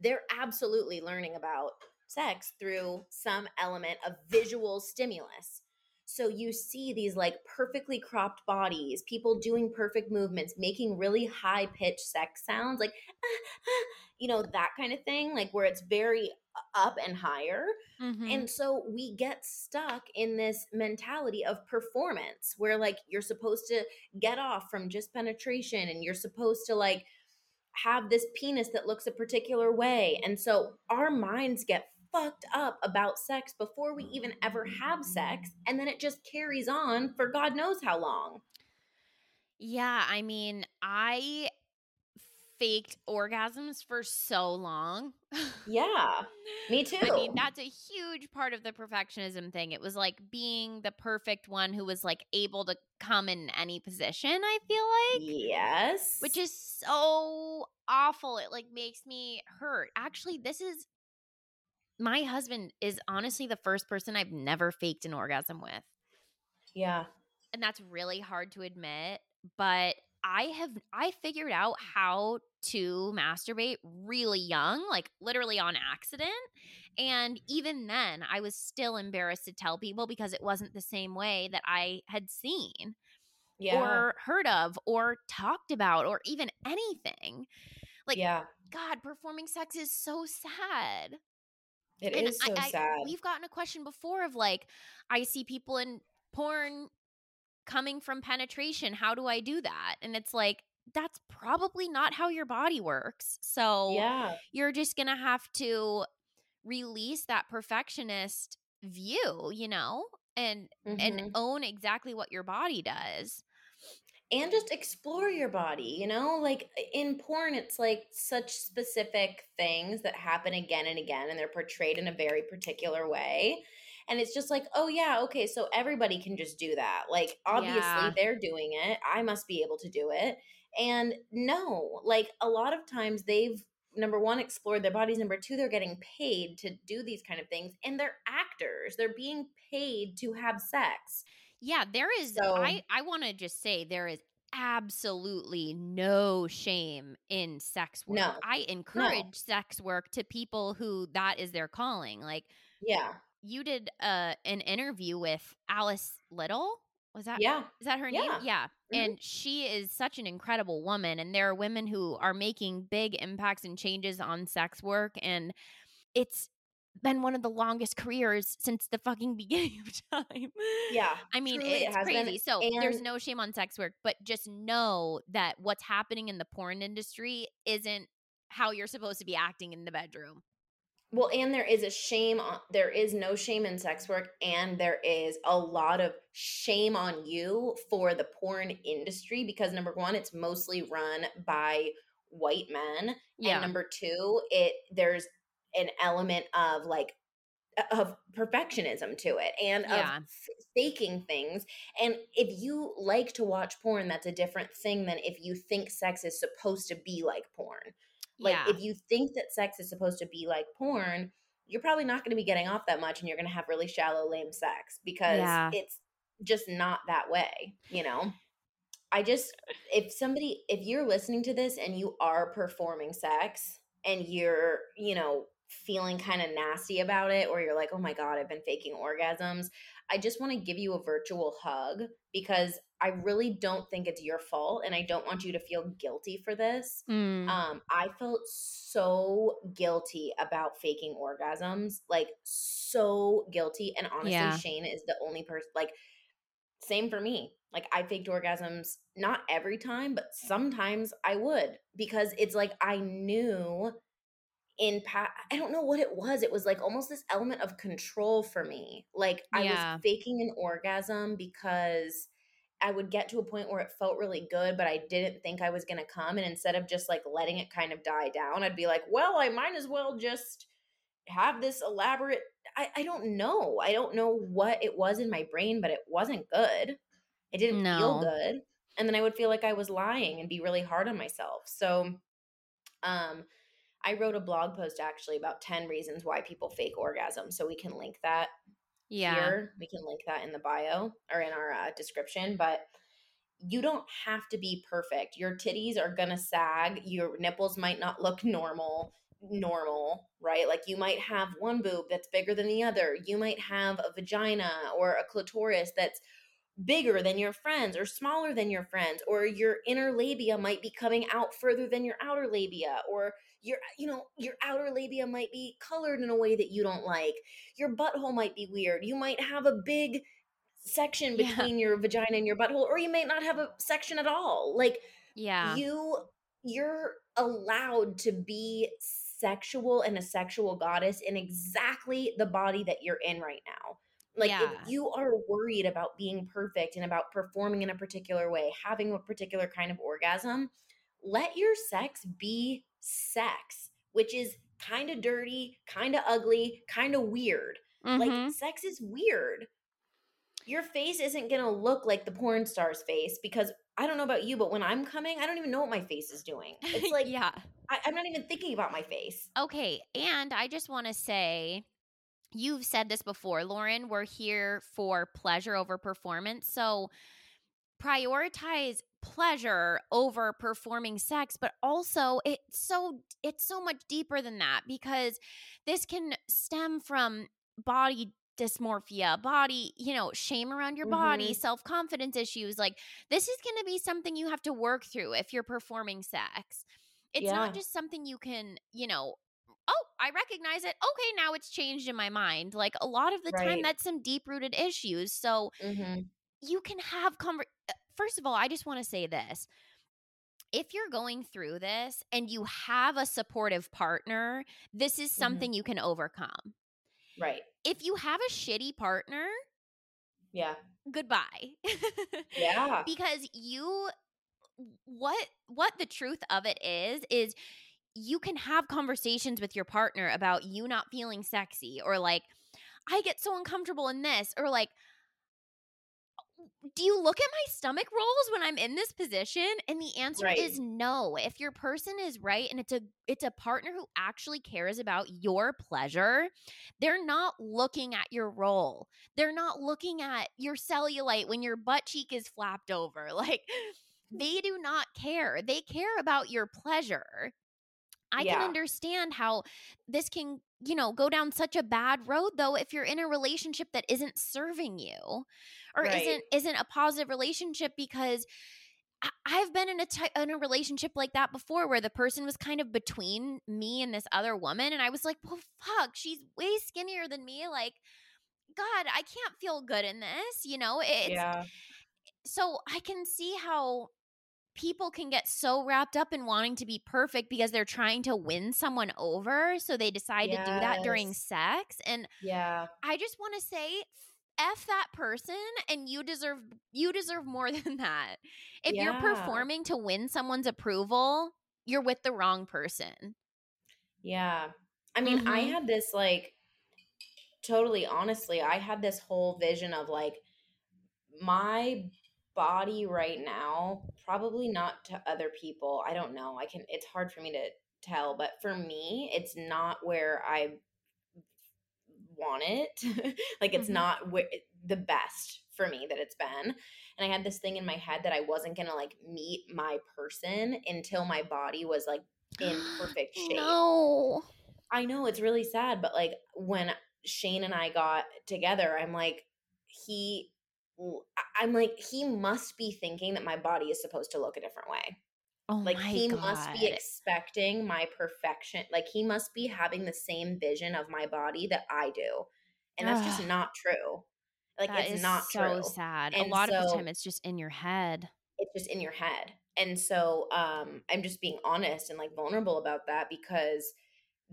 they're absolutely learning about sex through some element of visual stimulus. So you see these like perfectly cropped bodies, people doing perfect movements, making really high pitched sex sounds, like, you know, that kind of thing, like where it's very up and higher. Mhm. And so we get stuck in this mentality of performance where like you're supposed to get off from just penetration and you're supposed to like have this penis that looks a particular way. And so our minds get fucked up about sex before we even ever have sex. And then it just carries on for God knows how long. Yeah, I mean, I faked orgasms for so long. Yeah, me too. I mean, that's a huge part of the perfectionism thing. It was like being the perfect one who was like able to come in any position, I feel like, yes. which is so awful. It like makes me hurt. Actually, this is my husband is honestly the first person I've never faked an orgasm with. yeah. and that's really hard to admit but i have i figured out how to masturbate really young like literally on accident and even then i was still embarrassed to tell people because it wasn't the same way that i had seen Yeah. or heard of or talked about or even anything like yeah. god performing sex is so sad It and is so I, I- sad. We've gotten a question before of like, I see people in porn coming from penetration. How do I do that? And it's like, that's probably not how your body works. So yeah. you're just going to have to release that perfectionist view, you know, and Mhm. and own exactly what your body does. and just explore your body you know like in porn it's like such specific things that happen again and again and they're portrayed in a very particular way and it's just like oh yeah okay so everybody can just do that like obviously Yeah. they're doing it i must be able to do it and no like a lot of times they've number one explored their bodies number two they're getting paid to do these kind of things and they're actors they're being paid to have sex Yeah, there is So- I I want to just say there is absolutely no shame in sex work. No. I encourage sex work to people who that is their calling. Like yeah you did uh an interview with Alice Little. Was that yeah is that her Yeah. name? Yeah. Mhm. And she is such an incredible woman and there are women who are making big impacts and changes on sex work and it's been one of the longest careers since the fucking beginning of time. Yeah, I mean, truly it it's has been, crazy. so there's no shame on sex work, but just know that what's happening in the porn industry isn't how you're supposed to be acting in the bedroom. Well, and there is a shame on there is no shame in sex work, and there is a lot of shame on you for the porn industry because number one, it's mostly run by white men. And number two, it there's an element of like of perfectionism to it and Yeah. of faking things. And if you like to watch porn, that's a different thing than if you think sex is supposed to be like porn. Like yeah. if you think that sex is supposed to be like porn, you're probably not going to be getting off that much and you're going to have really shallow lame sex because Yeah. it's just not that way, you know. I just if somebody if you're listening to this and you are performing sex and you're, you know, feeling kind of nasty about it or you're like, "Oh my god, I've been faking orgasms." I just want to give you a virtual hug because I really don't think it's your fault and I don't want you to feel guilty for this. Mm. Um, I felt so guilty about faking orgasms, like so guilty. And honestly, Yeah. Shane is the only person. Like, same for me. Like, I faked orgasms not every time, but sometimes I would because it's like I knew in pa- I don't know what it was. It was like almost this element of control for me. Like I Yeah. was faking an orgasm because I would get to a point where it felt really good, but I didn't think I was going to come. And instead of just like letting it kind of die down, I'd be like, well, I might as well just have this elaborate. I, I don't know. I don't know what it was in my brain, but it wasn't good. It didn't feel good. And then I would feel like I was lying and be really hard on myself. So, um, I wrote a blog post actually about 10 reasons why people fake orgasms. So we can link that Yeah. here. We can link that in the bio or in our uh, description. But you don't have to be perfect. Your titties are gonna sag. Your nipples might not look normal. Normal, right? Like you might have one boob that's bigger than the other. You might have a vagina or a clitoris that's bigger than your friends or smaller than your friends or your inner labia might be coming out further than your outer labia or your uh, you know your outer labia might be colored in a way that you don't like your butthole might be weird you might have a big section Yeah. between your vagina and your butthole or you may not have a section at all like Yeah. you you're allowed to be sexual and a sexual goddess in exactly the body that you're in right now like Yeah. if you are worried about being perfect and about performing in a particular way having a particular kind of orgasm let your sex be sex which is kind of dirty kind of ugly kind of weird Mhm. like sex is weird. Your face isn't gonna look like the porn star's face because I don't know about you, but when I'm coming, I don't even know what my face is doing. It's like yeah. I, I'm not even thinking about my face. Okay. And I just want to say, you've said this before, Lauren. We're here for pleasure over performance. So prioritize pleasure over performing sex but also it's so it's so much deeper than that because this can stem from body dysmorphia body you know shame around your body Mhm. self-confidence issues like this is going to be something you have to work through if you're performing sex it's Yeah. not just something you can you know oh i recognize it okay now it's changed in my mind like a lot of the time that's some deep rooted issues so Mm-hmm. you can have conver- first of all i just want to say this if you're going through this and you have a supportive partner this is Mhm. something you can overcome Right. if you have a shitty partner Yeah. goodbye Yeah. because you what what the truth of it is is you can have conversations with your partner about you not feeling sexy or like i get so uncomfortable in this or like do you look at my stomach rolls when i'm in this position? And the answer Right. is no. If your person is right and it's a it's a partner who actually cares about your pleasure they're not looking at your roll. They're not looking at your cellulite when your butt cheek is flapped over. Like they do not care. They care about your pleasure. I can understand how this can, you know, go down such a bad road though if you're in a relationship that isn't serving you or Right. isn't isn't a positive relationship because I've been in a in a relationship like that before where the person was kind of between me and this other woman and I was like, "Well, fuck, she's way skinnier than me like God, I can't feel good in this, you know? It's yeah. so I can see how people can get so wrapped up in wanting to be perfect because they're trying to win someone over. So they decide to do that during sex. And Yeah. I just want to say, F that person and you deserve you deserve more than that. If you're performing to win someone's approval, you're with the wrong person. Yeah. I mean, I Mhm. had this like totally honestly, I had this whole vision of like my body right now, probably not to other people. I don't know. I can it's hard for me to tell, but for me, it's not where I want it. like it's Mhm. not where the best for me that it's been. And I had this thing in my head that I wasn't going to like meet my person until my body was like in perfect shape. No. I know it's really sad, but like when Shane and I got together, I'm like, he, I'm like, he must be thinking that my body is supposed to look a different way. Oh Like he God. must be expecting my perfection. Like he must be having the same vision of my body that I do, and that's just not true. Like That it's not so true. sad. a And lot of the time it's just in your head. it's just in your head. And so um I'm just being honest and like vulnerable about that because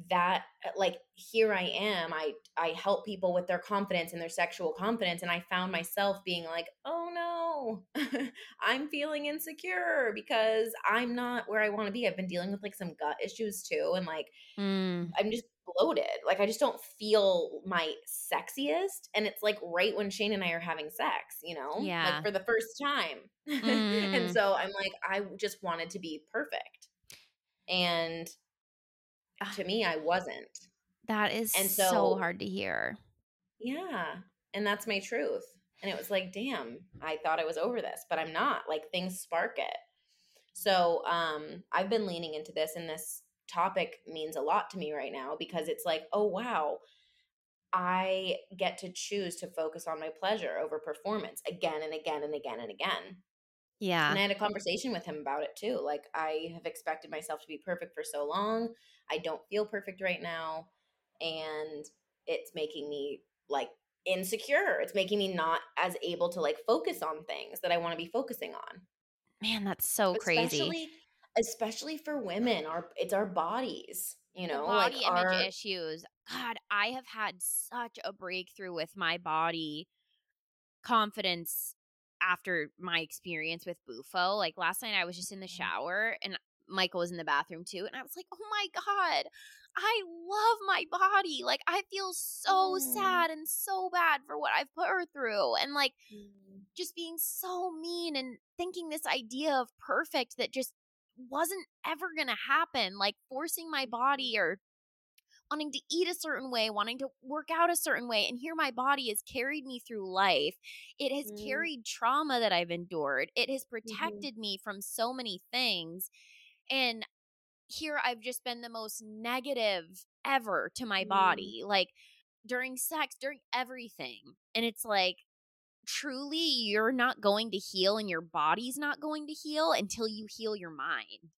that like here i am i i help people with their confidence and their sexual confidence and i found myself being like oh no i'm feeling insecure because i'm not where i want to be i've been dealing with like some gut issues too and like Mm. i'm just bloated like i just don't feel my sexiest and it's like right when shane and i are having sex you know Yeah. like for the first time Mm. and so i'm like i just wanted to be perfect and. To me i wasn't. That is And so, so- hard to hear. yeah and that's my truth and it was like damn i thought i was over this but i'm not like things spark it. So um i've been leaning into this and this topic means a lot to me right now because it's like oh wow i get to choose to focus on my pleasure over performance again and again and again and again Yeah. and I had a conversation with him about it too. Like, I have expected myself to be perfect for so long. I don't feel perfect right now. And it's making me like insecure. It's making me not as able to like focus on things that I want to be focusing on. Man, that's so crazy. Especially, especially for women. Our it's our bodies, you The know, body like image our issues. God, I have had such a breakthrough with my body confidence after my experience with Bufo. Like last night, I was just in the Mhm. shower and Michael was in the bathroom too. And I was like, oh my God, I love my body. Like, I feel so Mm. sad and so bad for what I've put her through. And like, just being so mean and thinking this idea of perfect that just wasn't ever going to happen like forcing my body or wanting to eat a certain way wanting to work out a certain way and here my body has carried me through life it has Mm. carried trauma that i've endured it has protected me from so many things and here i've just been the most negative ever to my Mm. body like during sex during everything and it's like truly you're not going to heal and your body's not going to heal until you heal your mind.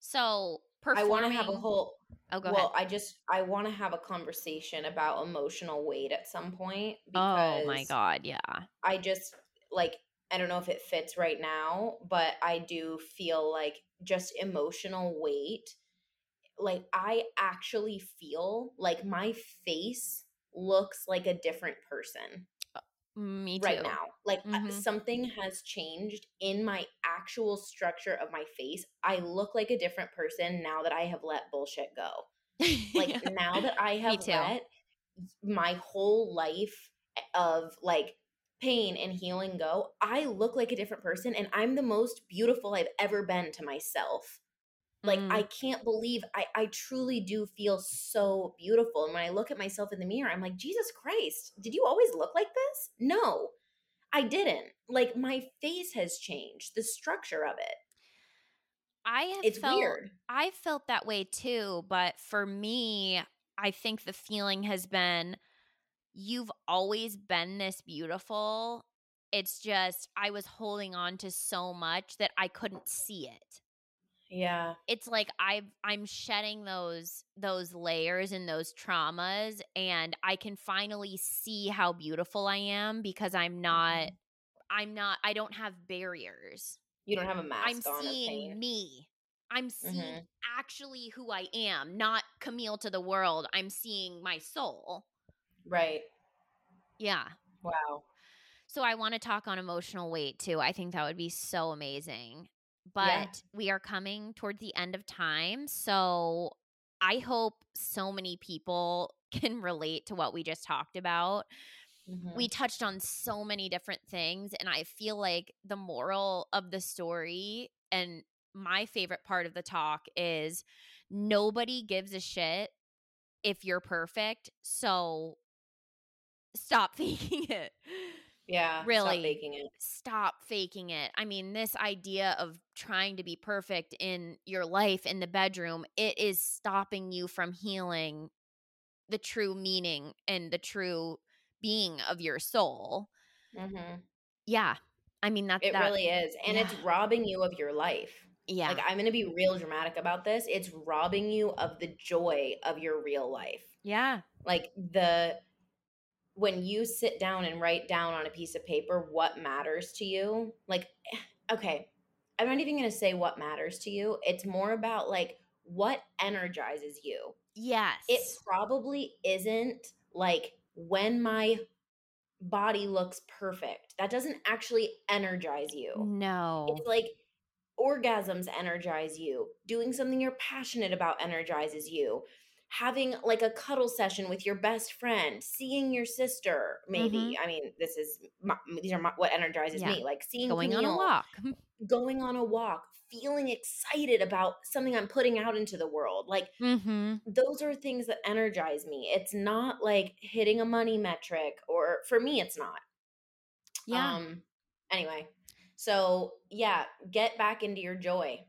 So I want to have a whole Oh, go well, ahead. I just I want to have a conversation about emotional weight at some point Oh my god, yeah. I just like I don't know if it fits right now, but I do feel like just emotional weight. Like I actually feel like my face looks like a different person Me too. right now. Like Mhm. something has changed in my actual structure of my face. I look like a different person now that I have let bullshit go. Like now that I have let my whole life of like pain and healing go, I look like a different person and I'm the most beautiful I've ever been to myself. Like Mm. I can't believe I I truly do feel so beautiful. And when I look at myself in the mirror, I'm like, Jesus Christ, did you always look like this? No. I didn't. Like my face has changed, the structure of it. I have It's felt weird. I felt that way too, but for me, I think the feeling has been you've always been this beautiful. It's just I was holding on to so much that I couldn't see it. Yeah. It's like I've I'm shedding those those layers and those traumas and I can finally see how beautiful I am because I'm not Mhm. I'm not I don't have barriers. You don't have a mask I'm seeing me. I'm seeing Mhm. actually who I am, not Camille to the world. I'm seeing my soul. Right. Yeah. Wow. So I want to talk on emotional weight too. I think that would be so amazing. But Yeah. we are coming towards the end of time. So I hope so many people can relate to what we just talked about. Mhm. We touched on so many different things. And I feel like the moral of the story and my favorite part of the talk is nobody gives a shit if you're perfect. So stop faking it. Yeah. really. Stop faking it. Stop faking it. I mean, this idea of trying to be perfect in your life in the bedroom, it is stopping you from healing the true meaning and the true being of your soul. hmm Yeah. I mean that It that really is. And it's robbing you of your life. yeah. Like I'm going to be real dramatic about this. It's robbing you of the joy of your real life. yeah. Like the when you sit down and write down on a piece of paper what matters to you, like okay, I'm not even going to say what matters to you. It's more about like what energizes you. Yes. It probably isn't like when my body looks perfect. That doesn't actually energize you. no. It's like orgasms energize you. Doing something you're passionate about energizes you. Having like a cuddle session with your best friend, seeing your sister, maybe. I mean, this is my, these are my, what energizes Mm-hmm. Yeah. me. Like seeing Going on a walk. going on a walk, feeling excited about something I'm putting out into the world. Like mm-hmm. those are things that energize me. It's not like hitting a money metric, or for me, it's not. Yeah. Um. Anyway, so yeah, get back into your joy.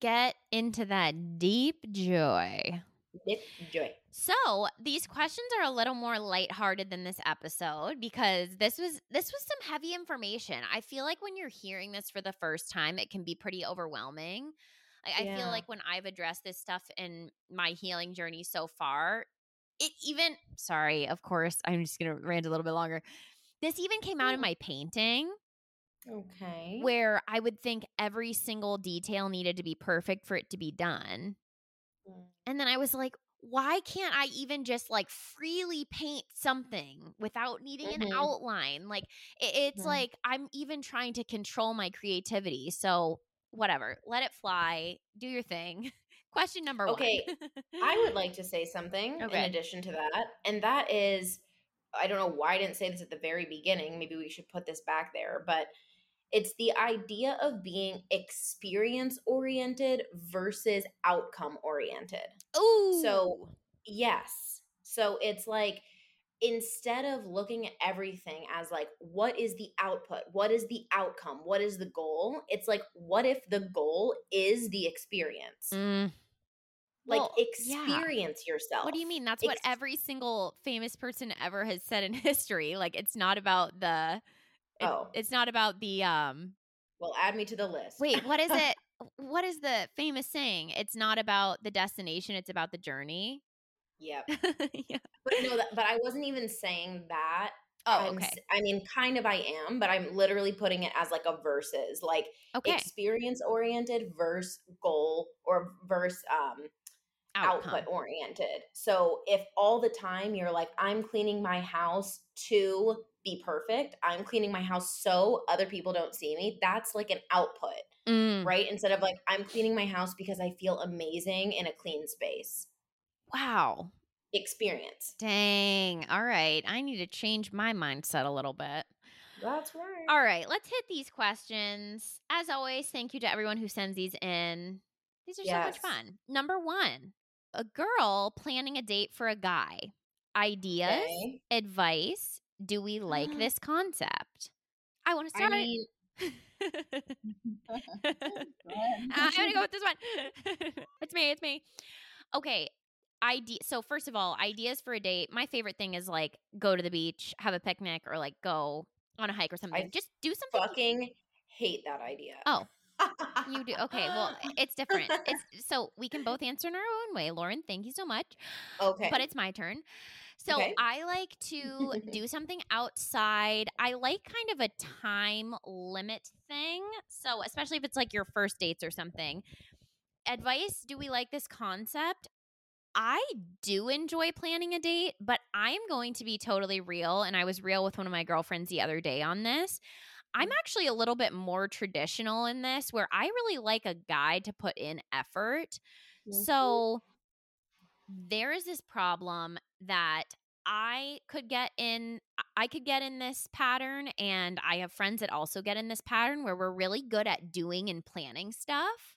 Get into that deep joy. Dip joy. So these questions are a little more lighthearted than this episode because this was this was some heavy information. I feel like when you're hearing this for the first time, it can be pretty overwhelming. Like, I feel like when I've addressed this stuff in my healing journey so far, it even sorry, of course, I'm just gonna rant a little bit longer. This even came out in hmm. my painting Okay. where I would think every single detail needed to be perfect for it to be done. Mm. And then I was like, why can't I even just like freely paint something without needing an Mhm. outline? Like it, it's Mhm. like I'm even trying to control my creativity. So whatever, let it fly. Do your thing. Question number Okay, one. Okay. I would like to say something Okay. in addition to that, and that is I don't know why I didn't say this at the very beginning. Maybe we should put this back there, but it's the idea of being experience oriented versus outcome oriented. Ooh. So, yes. So it's like instead of looking at everything as like what is the output? What is the outcome? What is the goal? It's like what if the goal is the experience? Mm, Like well, yeah. experience yourself. What do you mean? That's what every single famous person ever has said in history. Like it's not about the it- Oh. it's not about the um Well, add me to the list. Wait, what is it? what is the famous saying? It's not about the destination, it's about the journey. yep. yeah. But no, that, but I wasn't even saying that. Oh, I'm okay. I mean, kind of I am, but I'm literally putting it as like a versus, like Okay. experience oriented versus goal or versus um Outcome. output oriented. So if all the time you're like, I'm cleaning my house to be perfect, I'm cleaning my house so other people don't see me, that's like an output, Mm, right? Instead of like, I'm cleaning my house because I feel amazing in a clean space. Wow. Experience. Dang. All right. I need to change my mindset a little bit. That's right. All right. Let's hit these questions. As always, thank you to everyone who sends these in. These are so much fun. Number one a girl planning a date for a guy. Ideas, Okay. advice. Do we like this concept? I want to I start. mean, Uh, I'm gonna go with this one. it's me. It's me. Okay. Idea. So first of all, ideas for a date. My favorite thing is like go to the beach, have a picnic, or like go on a hike or something. Just do something. fucking hate that idea. Oh, you do. Okay. Well, it's different. It's so we can both answer in our own way. Lauren, thank you so much. okay. But it's my turn. So Okay. I like to do something outside. I like kind of a time limit thing. So especially if it's like your first dates or something. Advice, do we like this concept? I do enjoy planning a date, but I'm going to be totally real. And I was real with one of my girlfriends the other day on this. I'm Mm. actually a little bit more traditional in this, where I really like a guy to put in effort. Mhm. So there is this problem that I could get in I could get in this pattern and I have friends that also get in this pattern where we're really good at doing and planning stuff.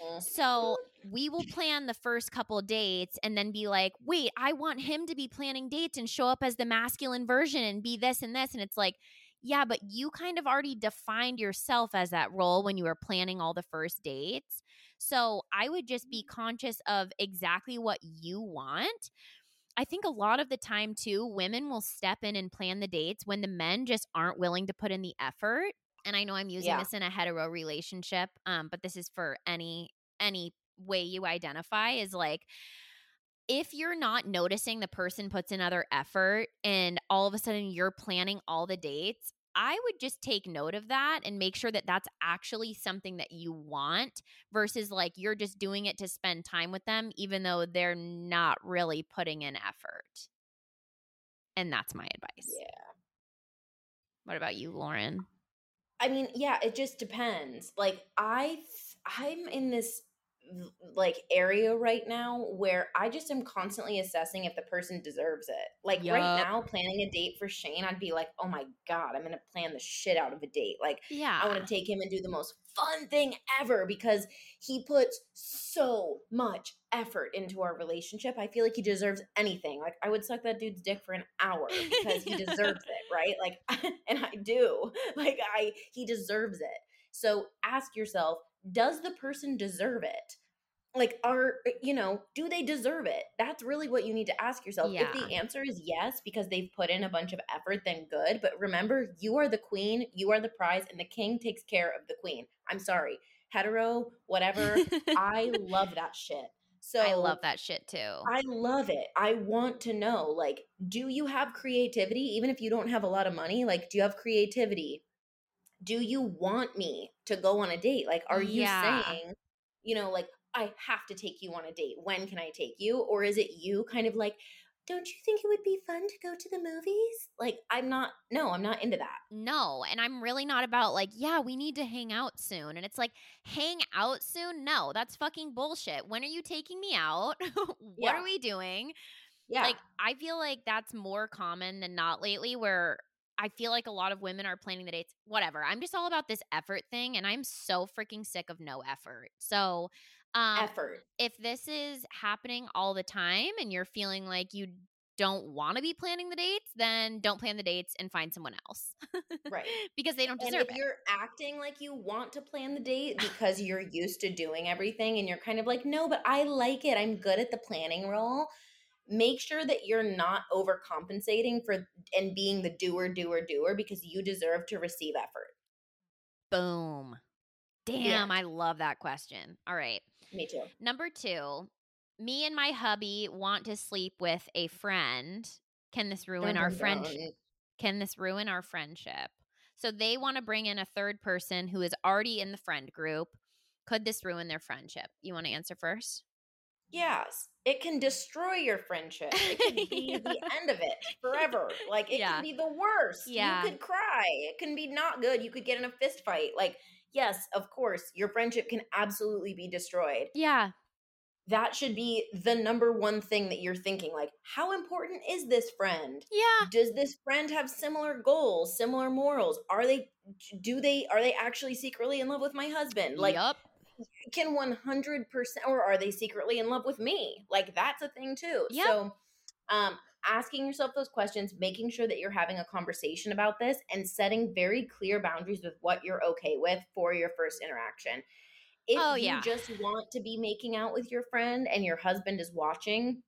Mhm. So we will plan the first couple dates and then be like, wait, I want him to be planning dates and show up as the masculine version and be this and this. And it's like, yeah, but you kind of already defined yourself as that role when you were planning all the first dates. So I would just be conscious of exactly what you want. I think a lot of the time, too, women will step in and plan the dates when the men just aren't willing to put in the effort. And I know I'm using Yeah. this in a hetero relationship, um, but this is for any any way you identify is like if you're not noticing the person puts in other effort and all of a sudden you're planning all the dates, I would just take note of that and make sure that that's actually something that you want versus like you're just doing it to spend time with them, even though they're not really putting in effort. And that's my advice. Yeah. What about you, Lauren? I mean, yeah, it just depends. Like I I'm in this like area right now where I just am constantly assessing if the person deserves it. Like right now, planning a date for Shane, I'd be like, oh my God, I'm gonna plan the shit out of a date. Like Yeah. I want to take him and do the most fun thing ever because he puts so much effort into our relationship. I feel like he deserves anything. Like I would suck that dude's dick for an hour because he deserves it, right? Like and I do. Like I he deserves it. So ask yourself, does the person deserve it? Like are eh, you know, do they deserve it? That's really what you need to ask yourself. If the answer is yes because they've put in a bunch of effort, then good, but remember, you are the queen, you are the prize and the king takes care of the queen. I'm sorry. Hetero, whatever. I love that shit. So I love that shit too. I love it. I want to know like do you have creativity even if you don't have a lot of money? Like do you have creativity? Do you want me to go on a date? Like are you Yeah. saying, you know, like I have to take you on a date. When can I take you? Or is it you kind of like don't you think it would be fun to go to the movies? Like I'm not no, I'm not into that. No, and I'm really not about like, yeah, we need to hang out soon. And it's like, hang out soon? No, that's fucking bullshit. When are you taking me out? what Yeah. are we doing? Yeah. Like, I feel like that's more common than not lately, where I feel like a lot of women are planning the dates. Whatever. I'm just all about this effort thing, and I'm so freaking sick of no effort. So, um, effort. if this is happening all the time and you're feeling like you don't want to be planning the dates, then don't plan the dates and find someone else. Right. because they don't And deserve if it. you're acting like you want to plan the date because you're used to doing everything and you're kind of like, no, but I like it. I'm good at the planning role. Make sure that you're not overcompensating for and being the doer, doer, doer because you deserve to receive effort. Boom. Damn, I love that question. All right. Me too. Number two, me and my hubby want to sleep with a friend. Can this ruin our friendship? Can this ruin our friendship? So they want to bring in a third person who is already in the friend group. Could this ruin their friendship? You want to answer first? Yes, it can destroy your friendship. It can be Yeah. the end of it forever. Like it Yeah. can be the worst. Yeah. You could cry. It can be not good. You could get in a fist fight. Like, yes, of course, your friendship can absolutely be destroyed. Yeah. That should be the number one thing that you're thinking. Like, how important is this friend? Yeah. Does this friend have similar goals, similar morals? Are they do they are they actually secretly in love with my husband? Like yup. Can 100% or are they secretly in love with me? Like that's a thing too. Yep. so um asking yourself those questions making sure that you're having a conversation about this and setting very clear boundaries with what you're okay with for your first interaction. If Oh, you just want to be making out with your friend and your husband is watching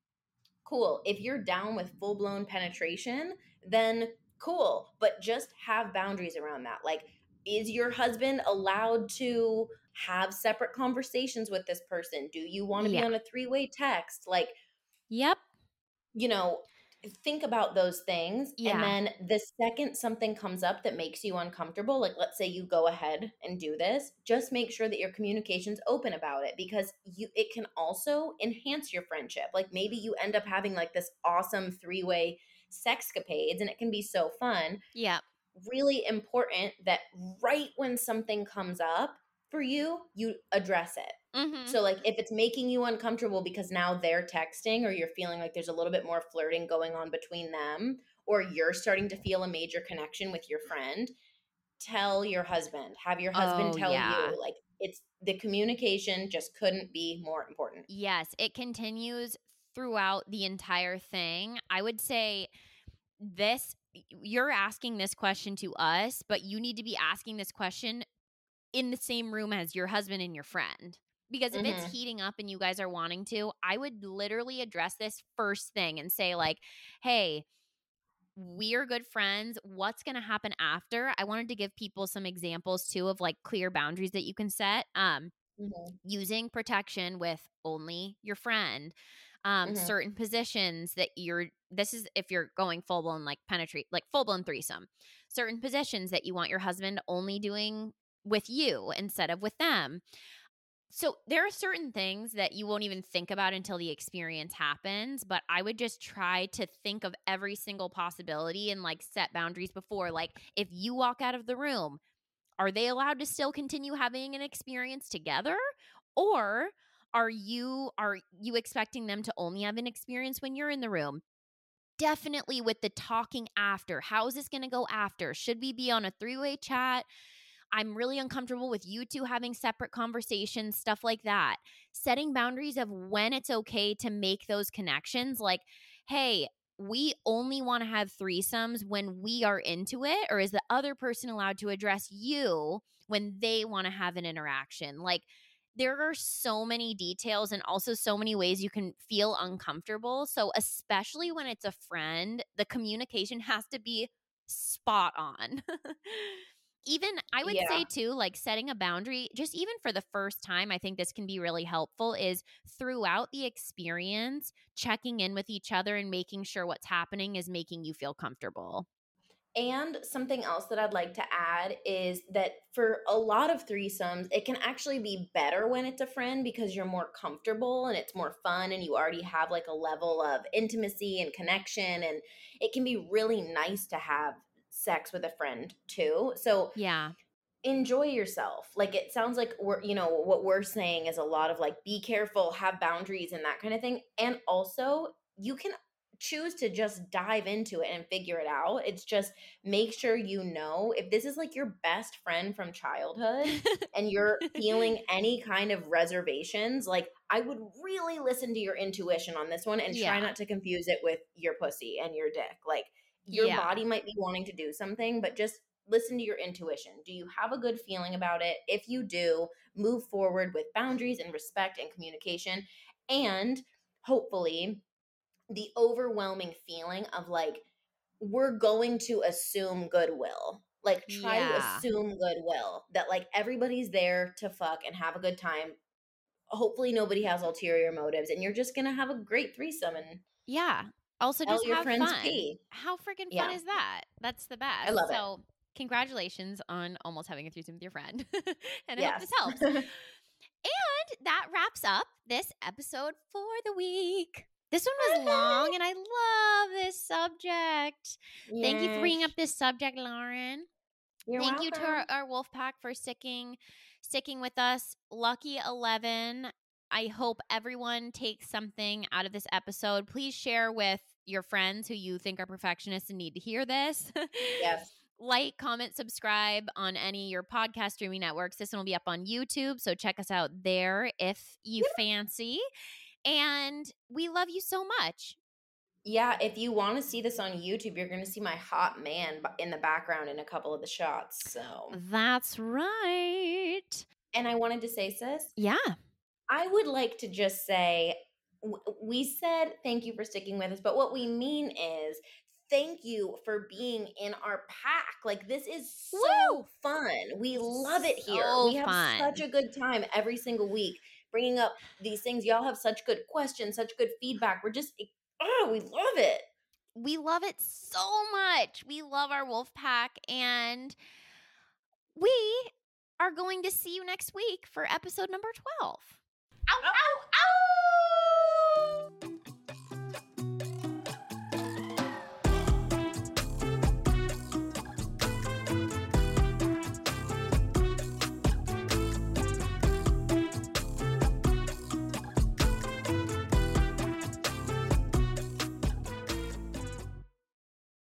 cool. If you're down with full-blown penetration then cool but just have boundaries around that. Like is your husband allowed to have separate conversations with this person do you want to Yeah. be on a three-way text like Yep. you know think about those things Yeah. and then the second something comes up that makes you uncomfortable like let's say you go ahead and do this just make sure that your communication's open about it because you it can also enhance your friendship like maybe you end up having like this awesome three-way sexcapades and it can be so fun Yep. Really important that right when something comes up for you you address it Mm-hmm. so like if it's making you uncomfortable because now they're texting or you're feeling like there's a little bit more flirting going on between them or you're starting to feel a major connection with your friend, tell your husband. Have your husband Oh, tell yeah. you like it's the communication just couldn't be more important. Yes, it continues throughout the entire thing. I would say this you're asking this question to us, but you need to be asking this question in the same room as your husband and your friend. Because if it's Mhm. heating up and you guys are wanting to, I would literally address this first thing and say, like, hey, we're good friends. What's going to happen after? I wanted to give people some examples too of like clear boundaries that you can set. Um, using protection with only your friend um Mhm. certain positions that you're this is if you're going full blown like penetrate like full blown threesome certain positions that you want your husband only doing with you instead of with them. So there are certain things that you won't even think about until the experience happens, but I would just try to think of every single possibility and like set boundaries before. Like if you walk out of the room, are they allowed to still continue having an experience together or are you are you expecting them to only have an experience when you're in the room? Definitely with the talking after. How is this going to go after? Should we be on a three-way chat? I'm really uncomfortable with you two having separate conversations, stuff like that. Setting boundaries of when it's okay to make those connections, like, hey, we only want to have threesomes when we are into it, or is the other person allowed to address you when they want to have an interaction? Like, there are so many details and also so many ways you can feel uncomfortable. So, especially when it's a friend, the communication has to be spot on. even I would Yeah. say too, like setting a boundary, just even for the first time, I think this can be really helpful is throughout the experience, checking in with each other and making sure what's happening is making you feel comfortable. And something else that I'd like to add is that for a lot of threesomes, it can actually be better when it's a friend because you're more comfortable and it's more fun and you already have like a level of intimacy and connection. And it can be really nice to have sex with a friend too. So Yeah. enjoy yourself. Like it sounds like we're, you know, what we're saying is a lot of like be careful, have boundaries and that kind of thing. And also, you can choose to just dive into it and figure it out. It's just make sure you know if this is like your best friend from childhood and you're feeling any kind of reservations, like I would really listen to your intuition on this one and Yeah. try not to confuse it with your pussy and your dick. Like your Yeah. body might be wanting to do something, but just listen to your intuition. Do you have a good feeling about it? If you do, move forward with boundaries and respect and communication. And hopefully, the overwhelming feeling of like, we're going to assume goodwill. Like, try Yeah. to assume goodwill that like everybody's there to fuck and have a good time. Hopefully, nobody has ulterior motives, and you're just gonna have a great threesome and Yeah. Also, just your have friends fun. pee. How freaking fun Yeah. is that? That's the best. i love it. so, congratulations on almost having a threesome with your friend. and I hope Yes. this helps. And that wraps up this episode for the week. This one was long, and I love this subject. Thank you for bringing up this subject, Lauren. You're Thank you to our, our wolf pack for sticking sticking with us. Lucky 11. I hope everyone takes something out of this episode. Please share with your friends who you think are perfectionists and need to hear this. Yes. like, comment, subscribe on any of your podcast streaming networks. This one will be up on YouTube, so check us out there if you fancy. And we love you so much. Yeah, if you want to see this on YouTube, you're going to see my hot man in the background in a couple of the shots. So, That's right. and I wanted to say, sis, Yeah. I would like to just say we said thank you for sticking with us, but what we mean is thank you for being in our pack. Like, this is so Woo! fun. We love it here. So we have fun. such a good time every single week bringing up these things. Y'all have such good questions, such good feedback. We're just, oh, we love it. we love it so much. We love our wolf pack and we are going to see you next week for episode number 12. Ow, oh. ow, ow!